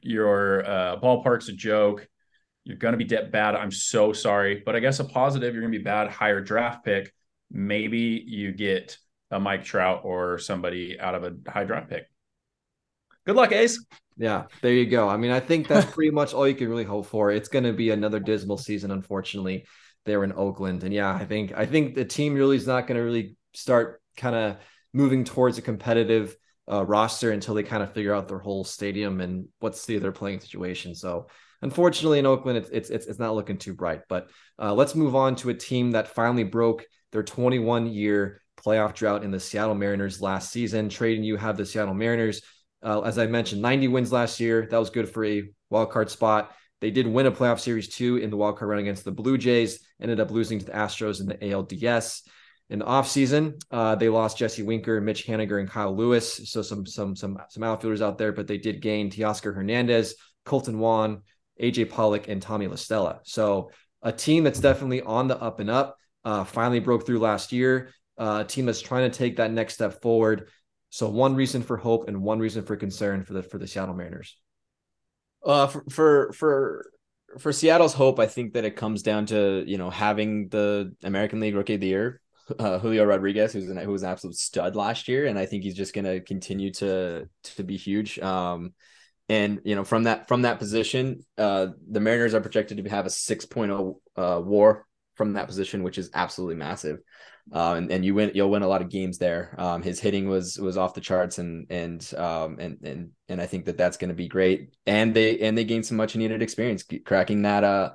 your uh, ballpark's a joke. You're going to be debt bad. I'm so sorry, but I guess a positive. You're going to be bad. Higher draft pick. Maybe you get a Mike Trout or somebody out of a high draft pick. Good luck, A's. Yeah, there you go. I mean, I think that's pretty much all you can really hope for. It's going to be another dismal season, unfortunately, there in Oakland. And yeah, I think I think the team really is not going to really start kind of moving towards a competitive uh, roster until they kind of figure out their whole stadium and what's the other playing situation. So unfortunately, in Oakland, it's it's it's, not looking too bright. But uh, let's move on to a team that finally broke their 21 year playoff drought in the Seattle Mariners last season. Trading you have the Seattle Mariners. Uh, as I mentioned, 90 wins last year. That was good for a wild card spot. They did win a playoff series too in the wild card run against the Blue Jays. Ended up losing to the Astros in the ALDS. In the offseason, uh, they lost Jesse Winker, Mitch Haniger, and Kyle Lewis. So some some some some outfielders out there, but they did gain Teoscar Hernandez, Kolten Wong, AJ Pollock, and Tommy La Stella. So a team that's definitely on the up and up. Uh, finally broke through last year. Uh, team that's trying to take that next step forward. So one reason for hope and one reason for concern for the for the Seattle Mariners. Uh, for for for for Seattle's hope, I think that it comes down to you know having the American League Rookie of the Year uh, Julio Rodriguez, who's an who was an absolute stud last year, and I think he's just going to continue to to be huge. Um, and you know from that from that position, uh, the Mariners are projected to have a 6.0 uh, WAR from that position, which is absolutely massive. Uh, and, and you win, you'll win a lot of games there. Um, his hitting was was off the charts, and and um, and and and I think that that's going to be great. And they and they gained some much needed experience cracking that uh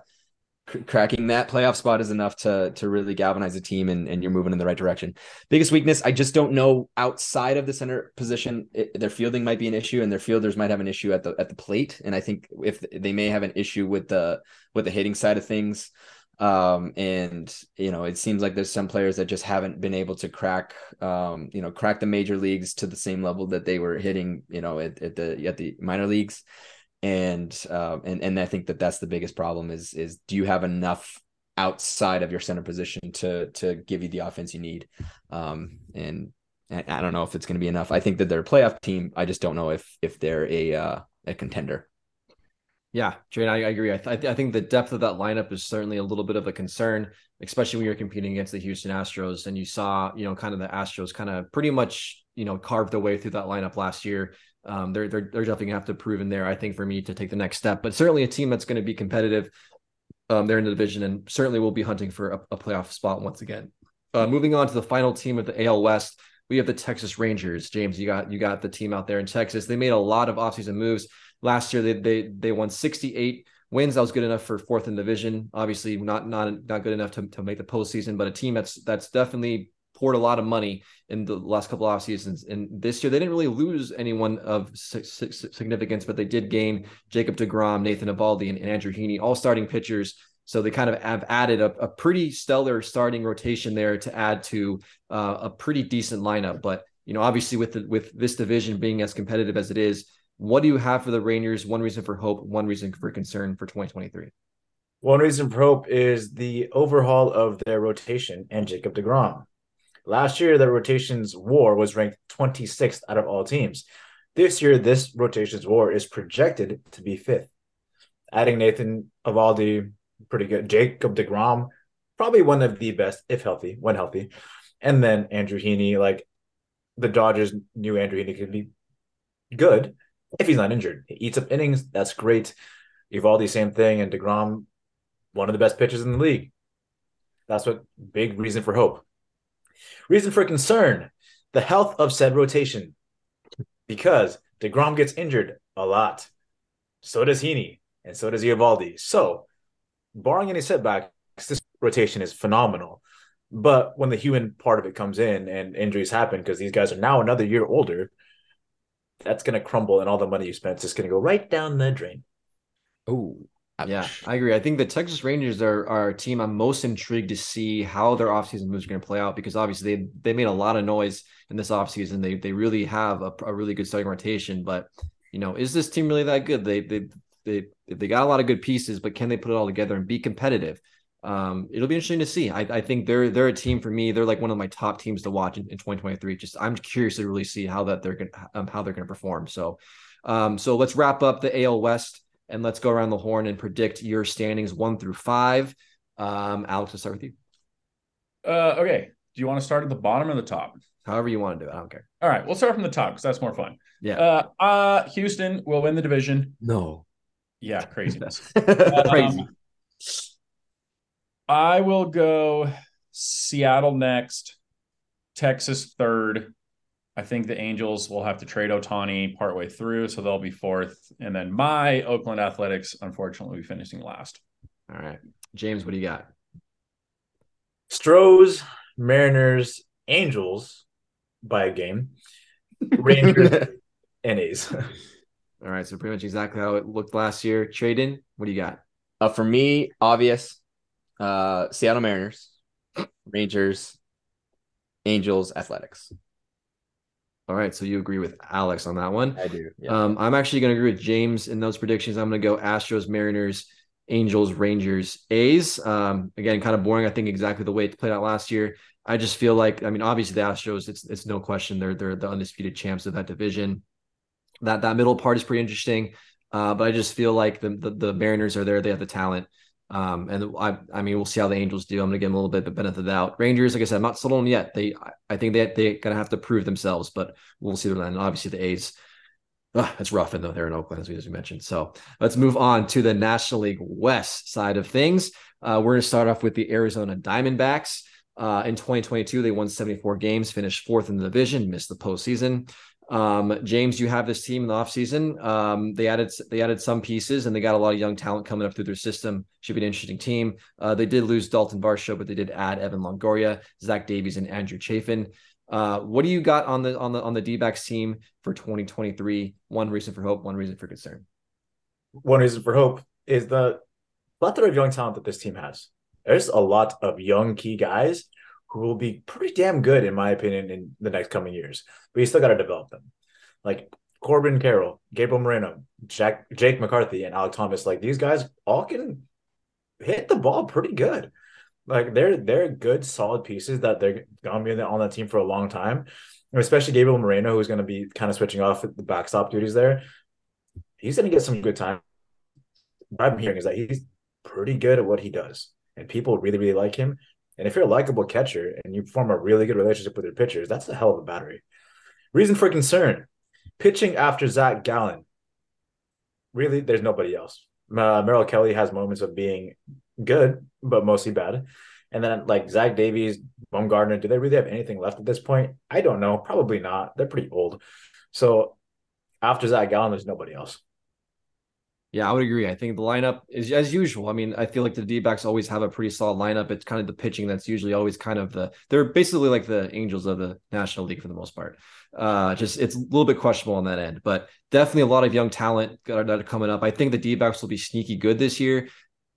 cracking that playoff spot is enough to to really galvanize a team and, and you're moving in the right direction. Biggest weakness, I just don't know outside of the center position, it, their fielding might be an issue and their fielders might have an issue at the at the plate. And I think if they may have an issue with the with the hitting side of things. Um, and you know, it seems like there's some players that just haven't been able to crack um, you know, crack the major leagues to the same level that they were hitting, you know, at, at the at the minor leagues and uh, and and I think that that's the biggest problem is is do you have enough outside of your center position to to give you the offense you need, um, and I don't know if it's going to be enough. I think that they're a playoff team. I just don't know if if they're a uh, a contender. Yeah, Jane, I, I agree. I, th- I think the depth of that lineup is certainly a little bit of a concern, especially when you're competing against the Houston Astros. And you saw, you know, kind of the Astros kind of pretty much, you know, carved their way through that lineup last year. Um, they're, they're, they're definitely gonna have to prove in there, I think, for me to take the next step. But certainly a team that's going to be competitive. Um, they're in the division and certainly will be hunting for a, a playoff spot once again. Uh, moving on to the final team of the AL West, we have the Texas Rangers. James, you got you got the team out there in Texas. They made a lot of offseason moves last year. They they they won 68 wins. That was good enough for fourth in division. Obviously, not not not good enough to, to make the postseason, but a team that's that's definitely poured a lot of money in the last couple of off seasons. And this year, they didn't really lose anyone of significance, but they did gain Jacob DeGrom, Nathan Eovaldi, and, Andrew Heaney, all starting pitchers. So they kind of have added a, a pretty stellar starting rotation there to add to uh, a pretty decent lineup. But you know, obviously, with the, with this division being as competitive as it is, what do you have for the Rangers? One reason for hope, one reason for concern for 2023. One reason for hope is the overhaul of their rotation and Jacob DeGrom. Last year, the rotations war was ranked 26th out of all teams. This year, this rotations war is projected to be fifth. Adding Nathan Eovaldi, pretty good. Jacob DeGrom, probably one of the best, if healthy, when healthy. And then Andrew Heaney, like the Dodgers knew Andrew Heaney could be good if he's not injured. He eats up innings. That's great. Eovaldi, same thing. And DeGrom, one of the best pitchers in the league. That's what big reason for hope. Reason for concern the health of said rotation. Because DeGrom gets injured a lot. So does Heaney, and so does Eovaldi. So, barring any setbacks, this rotation is phenomenal. But when the human part of it comes in and injuries happen, because these guys are now another year older, that's going to crumble, and all the money you spent is going to go right down the drain. Oh, Yeah, I agree. I think the Texas Rangers are, are a team I'm most intrigued to see how their offseason moves are going to play out because obviously they they made a lot of noise in this offseason. They they really have a, a really good starting rotation, but you know, is this team really that good? They they they they got a lot of good pieces, but can they put it all together and be competitive? Um, it'll be interesting to see. I, I think they're they're a team for me. They're like one of my top teams to watch in, in 2023. Just I'm curious to really see how that they're going um, how they're going to perform. So, um, so let's wrap up the AL West and let's go around the horn and predict your standings one through five. Um, Alex, let's start with you. Uh, okay. Do you want to start at the bottom or the top? However you want to do it. I don't care. All right, we'll start from the top because that's more fun. Yeah. Uh, uh, Houston will win the division. No. Yeah, craziness. Crazy. I will go Seattle next, Texas third. I think the Angels will have to trade Ohtani partway through, so they'll be fourth. And then my Oakland Athletics, unfortunately, will be finishing last. All right. James, what do you got? Stros, Mariners, Angels by a game, Rangers, and A's. All right. So pretty much exactly how it looked last year. Traden, what do you got? Uh, for me, obvious. Uh, Seattle Mariners, Rangers, Angels, Athletics. All right. So you agree with Alex on that one. I do. Um, I'm actually going to agree with James in those predictions. I'm going to go Astros, Mariners, Angels, Rangers, A's. Um, again, kind of boring. I think exactly the way it played out last year. I just feel like, I mean, obviously the Astros, it's it's no question they're they're the undisputed champs of that division. That that middle part is pretty interesting, uh, but I just feel like the, the the Mariners are there. They have the talent. Um, and I, I mean, we'll see how the Angels do. I'm gonna give them a little bit the benefit of the doubt. Rangers, like I said, I'm not sold on yet. They, I think they they're gonna have to prove themselves, but we'll see them. And obviously the A's, uh, it's rough, and though they're in Oakland, as we, we mentioned. So let's move on to the National League West side of things. Uh, we're gonna start off with the Arizona Diamondbacks. Uh, in 2022, they won 74 games, finished fourth in the division, missed the postseason. Um, James, you have this team in the offseason. Um, they added they added some pieces and they got a lot of young talent coming up through their system. Should be an interesting team. Uh, they did lose Dalton Varsho, but they did add Evan Longoria, Zach Davies, and Andrew Chafin. Uh, what do you got on the on the on the D-backs team for 2023? One reason for hope, one reason for concern. One reason for hope is the plethora of young talent that this team has. There's a lot of young key guys who will be pretty damn good, in my opinion, in the next coming years. But you still got to develop them. Like Corbin Carroll, Gabriel Moreno, Jack, Jake McCarthy, and Alek Thomas. Like these guys all can hit the ball pretty good. Like they're they're good, solid pieces that they're gonna be on that team for a long time. And especially Gabriel Moreno, who's to be kind of switching off the backstop duties there. He's to get some good time. What I'm hearing is that he's pretty good at what he does, and people really, really like him. And if you're a likable catcher and you form a really good relationship with your pitchers, that's a hell of a battery. Reason for concern pitching after Zach Gallen. Really, there's nobody else. Uh, Merrill Kelly has moments of being good, but mostly bad. And then like Zach Davies, Bumgarner, do they really have anything left at this point? I don't know. Probably not. They're pretty old. So after Zach Gallen, there's nobody else. Yeah, I would agree. I think the lineup is as usual. I mean, I feel like the D backs always have a pretty solid lineup. It's kind of the pitching that's usually always kind of the they're basically like the angels of the National League for the most part. Uh, just it's a little bit questionable on that end, but definitely a lot of young talent that are coming up. I think the D backs will be sneaky good this year.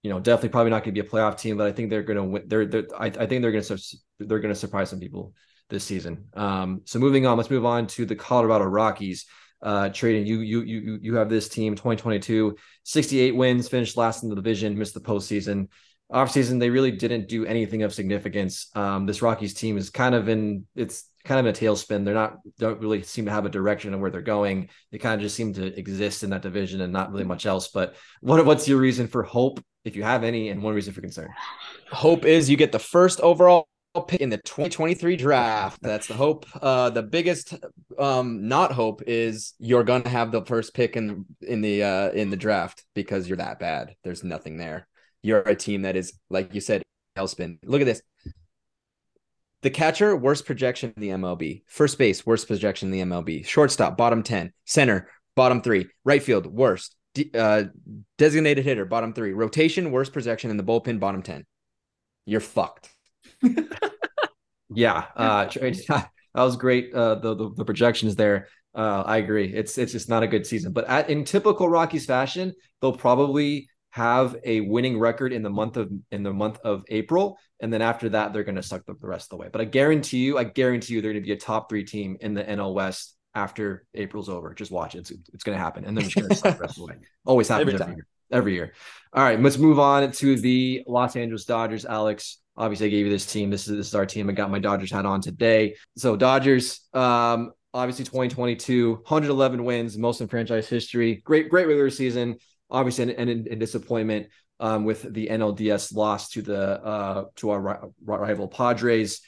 You know, definitely probably not going to be a playoff team, but I think they're going to win. They're, they're I, I think they're going to they're going to surprise some people this season. Um, so moving on, let's move on to the Colorado Rockies uh trading. You you you you have this team 2022 68 wins finished last in the division missed the postseason. Offseason they really didn't do anything of significance. Um this rockies team is kind of in it's kind of in a tailspin. They're not don't really seem to have a direction of where they're going. They kind of just seem to exist in that division and not really much else. But what what's your reason for hope if you have any and one reason for concern? Hope is you get the first overall pick in the 2023 draft. That's the hope. Uh, the biggest um, not hope is you're gonna have the first pick in in the uh, in the draft because you're that bad. There's nothing there. You're a team that is like you said, tailspin. Look at this. The catcher, worst projection in the MLB. First base, worst projection in the MLB. Shortstop, bottom 10. Center, bottom three. Right field, worst. De- uh, designated hitter, bottom three. Rotation, worst projection in the bullpen, bottom 10. You're fucked. yeah, uh, that was great. Uh, the, the, the projections there. Uh, I agree. It's it's just not a good season. But at, in typical Rockies fashion, they'll probably have a winning record in the month of in the month of April, and then after that they're going to suck the, the rest of the way. But I guarantee you, I guarantee you, they're going to be a top three team in the NL West after April's over. Just watch it; it's, it's going to happen, and then just going to suck the rest of the way. Always happens every, every year. Every year. All right, let's move on to the Los Angeles Dodgers. Alex, obviously, I gave you this team. This is this is our team. I got my Dodgers hat on today. So Dodgers, um, obviously 2022, 111 wins, most in franchise history. Great, great regular season. Obviously, an, an, an disappointment um, with the NLDS loss to the uh, to our rival Padres.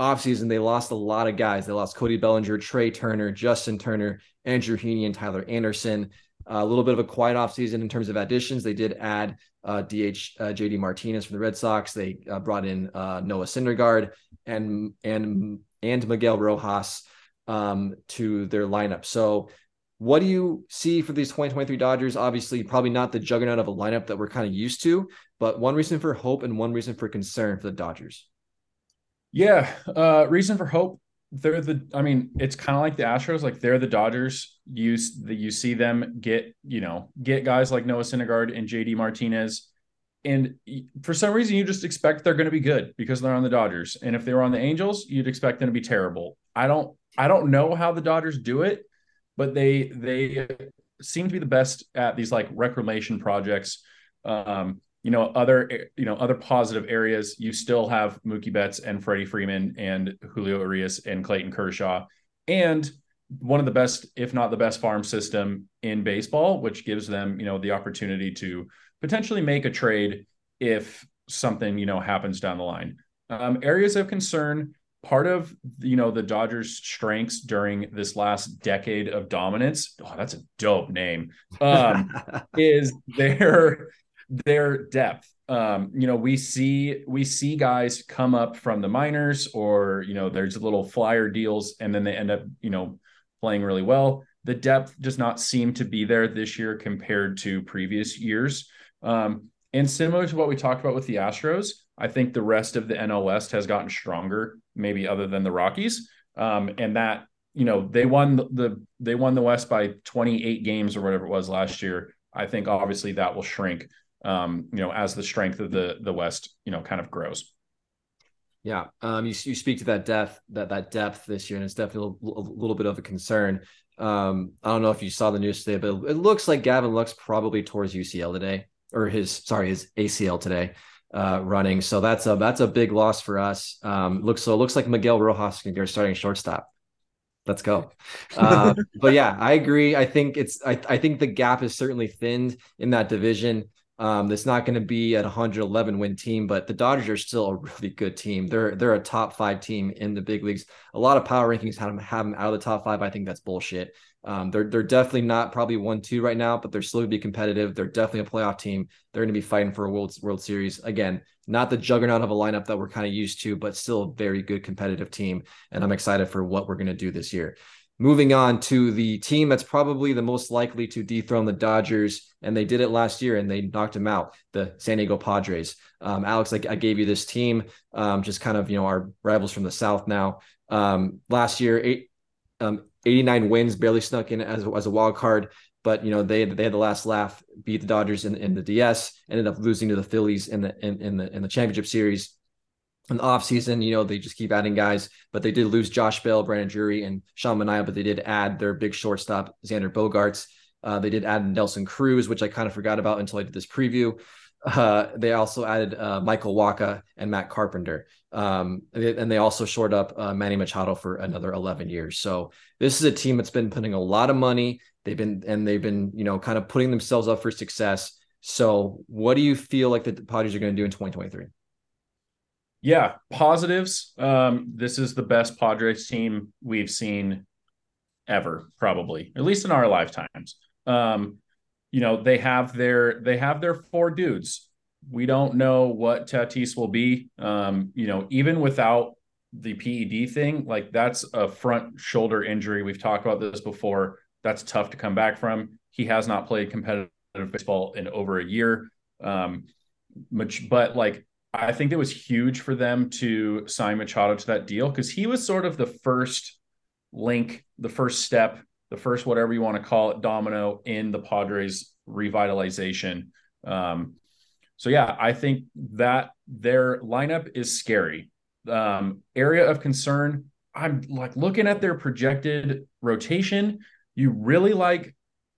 Offseason, they lost a lot of guys. They lost Cody Bellinger, Trea Turner, Justin Turner, Andrew Heaney, and Tyler Anderson. A little bit of a quiet offseason in terms of additions. They did add uh, DH uh, JD Martinez from the Red Sox. They uh, brought in uh, Noah Syndergaard and and and Miguel Rojas um, to their lineup. So, what do you see for these 2023 Dodgers? Obviously, probably not the juggernaut of a lineup that we're kind of used to, but one reason for hope and one reason for concern for the Dodgers. Yeah, uh, reason for hope. They're the. I mean, it's kind of like the Astros. Like they're the Dodgers. You that you see them get you know get guys like Noah Syndergaard and JD Martinez, and for some reason you just expect they're going to be good because they're on the Dodgers. And if they were on the Angels, you'd expect them to be terrible. I don't I don't know how the Dodgers do it, but they they seem to be the best at these like reclamation projects. Um, you know, other you know other positive areas. You still have Mookie Betts and Freddie Freeman and Julio Urias and Clayton Kershaw, and one of the best, if not the best, farm system in baseball, which gives them you know the opportunity to potentially make a trade if something you know happens down the line. Um, areas of concern part of you know the Dodgers' strengths during this last decade of dominance. Oh, that's a dope name. Um, is their their depth. Um, you know, we see we see guys come up from the minors, or you know, there's little flyer deals, and then they end up you know playing really well. The depth does not seem to be there this year compared to previous years. Um, and similar to what we talked about with the Astros, I think the rest of the NL West has gotten stronger, maybe other than the Rockies. Um, and that, you know, they won the they won the West by 28 games or whatever it was last year. I think obviously that will shrink, um, you know, as the strength of the the West, you know, kind of grows. Yeah, um, you you speak to that depth that that depth this year, and it's definitely a, a little bit of a concern. Um, I don't know if you saw the news today, but it looks like Gavin Lux probably towards UCL today, or his sorry his ACL today uh, running. So that's a that's a big loss for us. Um, looks so it looks like Miguel Rojas can go starting shortstop. Let's go. Uh, but yeah, I agree. I think it's I, I think the gap is certainly thinned in that division. Um, it's not going to be at 111 win team, but the Dodgers are still a really good team. They're they're a top five team in the big leagues. A lot of power rankings have them, have them out of the top five. I think that's bullshit. Um, they're they're definitely not probably one two right now, but they're still going to be competitive. They're definitely a playoff team. They're going to be fighting for a World World Series again. Not the juggernaut of a lineup that we're kind of used to, but still a very good competitive team. And I'm excited for what we're going to do this year. Moving on to the team that's probably the most likely to dethrone the Dodgers, and they did it last year and they knocked them out. The San Diego Padres. Um, Alex, I, I, gave you this team, um, just kind of you know our rivals from the South now. Um, last year, eight, um, 89 wins, barely snuck in as, as a wild card. But you know they they had the last laugh, beat the Dodgers in, in the DS, ended up losing to the Phillies in the in, in the in the championship series. In the offseason, you know, they just keep adding guys, but they did lose Josh Bell, Brandon Drury, and Sean Manaea, but they did add their big shortstop, Xander Bogaerts. Uh, they did add Nelson Cruz, which I kind of forgot about until I did this preview. Uh, they also added uh, Michael Wacha and Matt Carpenter. Um, and they also shored up uh, Manny Machado for another 11 years. So this is a team that's been putting a lot of money. They've been, and they've been, you know, kind of putting themselves up for success. So what do you feel like the Padres are going to do in 2023? Yeah, positives. Um, this is the best Padres team we've seen ever, probably, at least in our lifetimes. Um, you know they have their they have their four dudes. We don't know what Tatis will be. Um, you know, even without the PED thing, like that's a front shoulder injury. We've talked about this before. That's tough to come back from. He has not played competitive baseball in over a year. Um, much, but like I think it was huge for them to sign Machado to that deal because he was sort of the first link, the first step the first whatever you want to call it domino in the Padres revitalization. Um, so yeah, I think that their lineup is scary. Um, area of concern. I'm like looking at their projected rotation. You really like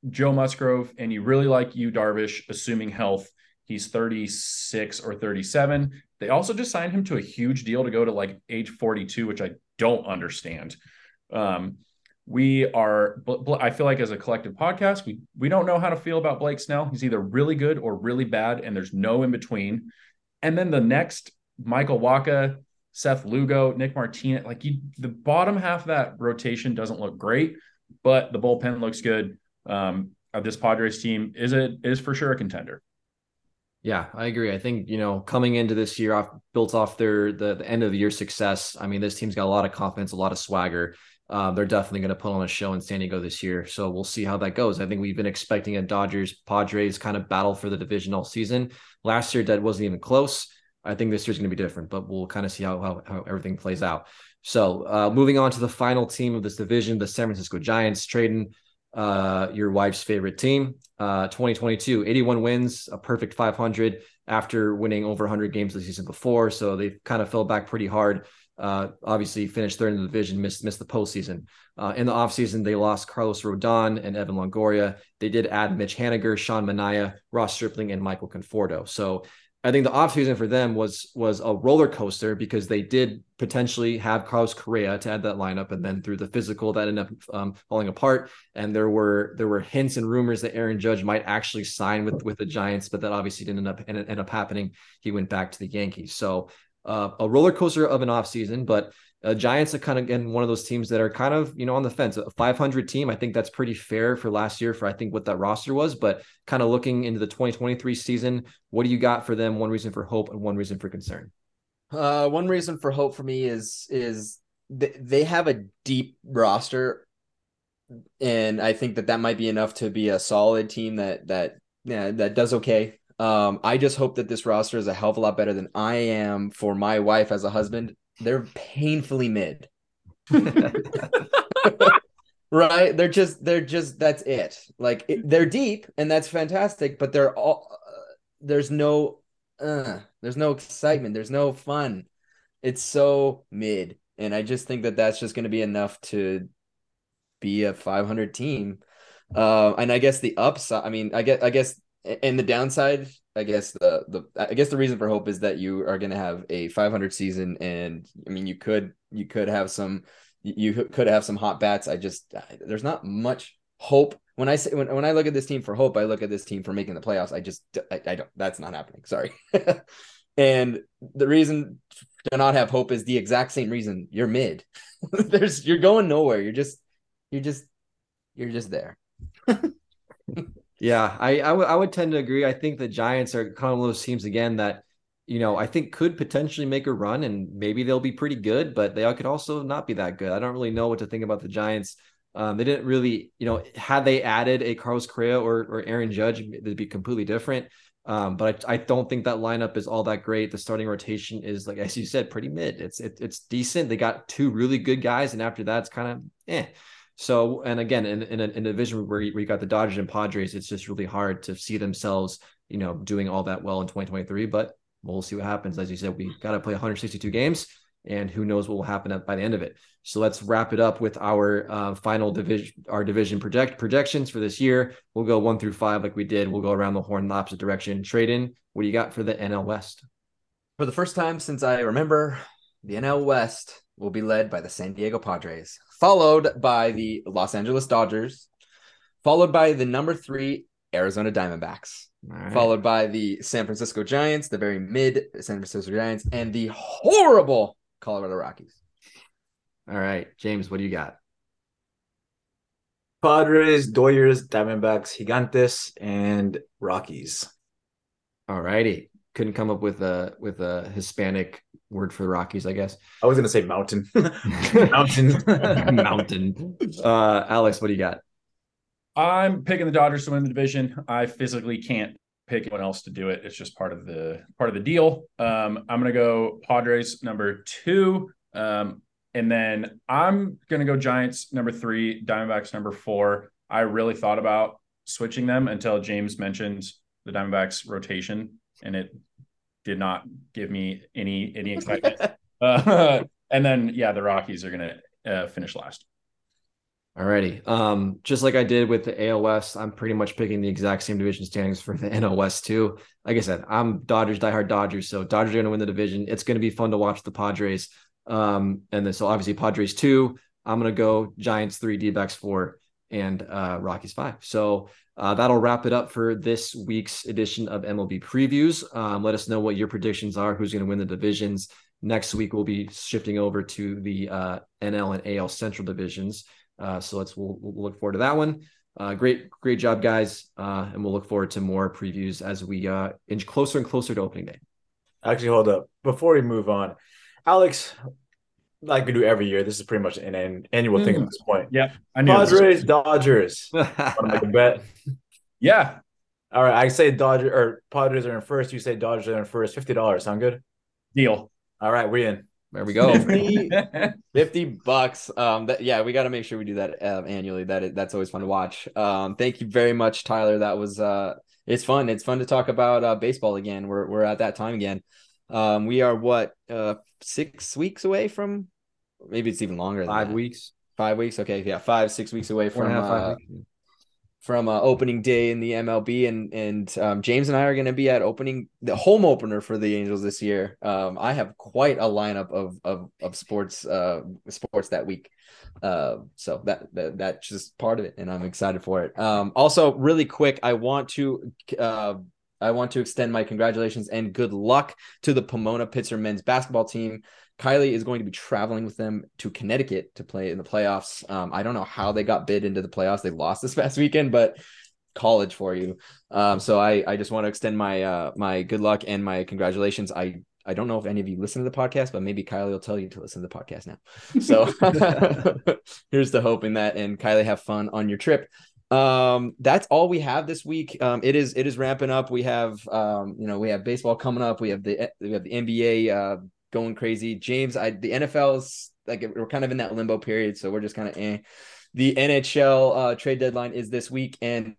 Joe Musgrove and you really like Yu Darvish, assuming health. He's 36 or 37. They also just signed him to a huge deal to go to like age 42, which I don't understand. Um, we are, I feel like as a collective podcast, we we don't know how to feel about Blake Snell. He's either really good or really bad, and there's no in between. And then the next, Michael Wacha, Seth Lugo, Nick Martinez, like you, the bottom half of that rotation doesn't look great, but the bullpen looks good. Um, of this Padres team is it is for sure a contender. Yeah, I agree. I think you know coming into this year off built off their the, the end of the year success. I mean, this team's got a lot of confidence, a lot of swagger. Uh, they're definitely going to put on a show in San Diego this year. So we'll see how that goes. I think we've been expecting a Dodgers Padres kind of battle for the division all season. Last year, that wasn't even close. I think this year's going to be different, but we'll kind of see how, how, how everything plays out. So uh, moving on to the final team of this division, the San Francisco Giants, trading uh, your wife's favorite team. Uh, 2022, 81 wins, a perfect 500 after winning over 100 games the season before. So they kind of fell back pretty hard. Uh, obviously, finished third in the division, missed missed the postseason. Uh, in the offseason, they lost Carlos Rodon and Evan Longoria. They did add Mitch Haniger, Sean Manaea, Ross Stripling, and Michael Conforto. So I think the offseason for them was was a roller coaster because they did potentially have Carlos Correa to add that lineup, and then through the physical that ended up um, falling apart. And there were there were hints and rumors that Aaron Judge might actually sign with with the Giants, but that obviously didn't end up end, end up happening. He went back to the Yankees. So uh, a roller coaster of an offseason, but uh, Giants are kind of again one of those teams that are kind of you know on the fence. A 500 team, I think that's pretty fair for last year for I think what that roster was. But kind of looking into the 2023 season, what do you got for them? One reason for hope and one reason for concern. Uh, one reason for hope for me is is th- they have a deep roster, and I think that that might be enough to be a solid team that that yeah that does okay. Um, I just hope that this roster is a hell of a lot better than I am for my wife as a husband they're painfully mid. right? They're just they're just that's it. Like it, they're deep and that's fantastic, but they're all uh, there's no uh, there's no excitement, there's no fun. It's so mid, and I just think that that's just going to be enough to be a 500 team. Uh, and I guess the upside, I mean, I guess I guess and the downside I guess the the I guess the reason for hope is that you are going to have a 500 season, and I mean you could you could have some you could have some hot bats. I just there's not much hope when I say when, when I look at this team for hope. I look at this team for making the playoffs. I just I, I don't that's not happening. Sorry. and the reason to not have hope is the exact same reason you're mid. there's you're going nowhere. You're just you're just you're just there. Yeah, I I, w- I would tend to agree. I think the Giants are kind of one of those teams again that you know I think could potentially make a run, and maybe they'll be pretty good, but they could also not be that good. I don't really know what to think about the Giants. Um, they didn't really, you know, had they added a Carlos Correa or or Aaron Judge, it'd be completely different. Um, but I, I don't think that lineup is all that great. The starting rotation is like as you said, pretty mid. It's it, it's decent. They got two really good guys, and after that, it's kind of eh. So, and again, in, in, a, in a division where you, where you got the Dodgers and Padres, it's just really hard to see themselves, you know, doing all that well in 2023. But we'll see what happens. As you said, we got to play 162 games, and who knows what will happen at, by the end of it. So let's wrap it up with our uh, final division, our division project projections for this year. We'll go one through five like we did. We'll go around the horn the opposite direction. Trade in. What do you got for the NL West? For the first time since I remember, the NL West will be led by the San Diego Padres, followed by the Los Angeles Dodgers, followed by the number three Arizona Diamondbacks, right. followed by the San Francisco Giants, the very mid San Francisco Giants, and the horrible Colorado Rockies. All right, James, what do you got? Padres, Doyers, Diamondbacks, Gigantes, and Rockies. All righty. Couldn't come up with a with a Hispanic word for the Rockies, I guess. I was gonna say mountain. mountain. mountain. Uh, Alex, what do you got? I'm picking the Dodgers to win the division. I physically can't pick anyone else to do it. It's just part of the part of the deal. Um, I'm gonna go Padres number two. Um, and then I'm gonna go Giants number three, Diamondbacks number four. I really thought about switching them until James mentioned the Diamondbacks rotation, and it did not give me any any excitement. uh, and then yeah, the Rockies are gonna uh, finish last. Alrighty. Um, just like I did with the AOS, I'm pretty much picking the exact same division standings for the NOS too. Like I said, I'm Dodgers, diehard Dodgers. So Dodgers are going to win the division. It's going to be fun to watch the Padres. Um, and then so obviously Padres two. I'm going to go Giants three, D backs four, and uh, Rockies five. So uh, that'll wrap it up for this week's edition of MLB previews. Um, let us know what your predictions are. Who's going to win the divisions? Next week we'll be shifting over to the uh, NL and AL Central divisions. Uh, so let's we'll, we'll, look forward to that one. Uh, great, great job, guys, uh, and we'll look forward to more previews as we uh, inch closer and closer to opening day. Actually, hold up before we move on, Alex. Like we do every year, this is pretty much an, an annual mm. thing at this point. Yeah, I knew Padres, Dodgers. Want to make a bet? Yeah. All right, I say Dodgers or Padres are in first. You say Dodgers are in first. Fifty dollars. Sound good? Deal. All right, we in. There we go. 50, 50 bucks. Um, that, yeah, we got to make sure we do that uh, annually. That is, that's always fun to watch. Um, thank you very much, Tyler. That was uh, it's fun. It's fun to talk about uh, baseball again. We're we're at that time again. Um, we are what uh six weeks away from, maybe it's even longer. five weeks. Five weeks. Okay, yeah, five six weeks away from. Uh, from uh, opening day in the MLB, and and um, James and I are going to be at opening the home opener for the Angels this year. Um, I have quite a lineup of of of sports uh, sports that week, uh, so that, that that's just part of it, and I'm excited for it. Um, also, really quick, I want to. Uh, I want to extend my congratulations and good luck to the Pomona Pitzer men's basketball team. Kylie is going to be traveling with them to Connecticut to play in the playoffs. Um, I don't know how they got bid into the playoffs. They lost this past weekend, but college for you. Um, so I, I just want to extend my uh, my good luck and my congratulations. I I don't know if any of you listen to the podcast, but maybe Kylie will tell you to listen to the podcast now. So here's the hope in that. And Kylie, have fun on your trip. Um, that's all we have this week. Um, it is it is ramping up. We have um, you know, we have baseball coming up. We have the we have the NBA uh going crazy. James, I the NFL's like we're kind of in that limbo period, so we're just kind of eh. The NHL uh, trade deadline is this week, and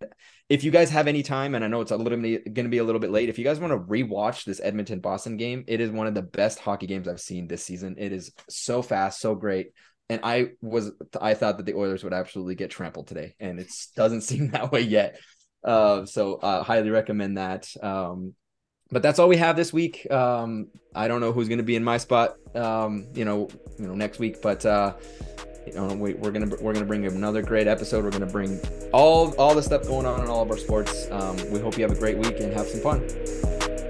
if you guys have any time, and I know it's a little going to be a little bit late, if you guys want to rewatch this Edmonton Boston game, it is one of the best hockey games I've seen this season. It is so fast, so great. And I was I thought that the Oilers would absolutely get trampled today, and it doesn't seem that way yet. Uh, so uh, highly recommend that. Um, but that's all we have this week. Um, I don't know who's going to be in my spot, um, you know, you know, next week, but uh, you know, we, are gonna we're gonna bring another great episode. We're gonna bring all all the stuff going on in all of our sports. Um, we hope you have a great week and have some fun.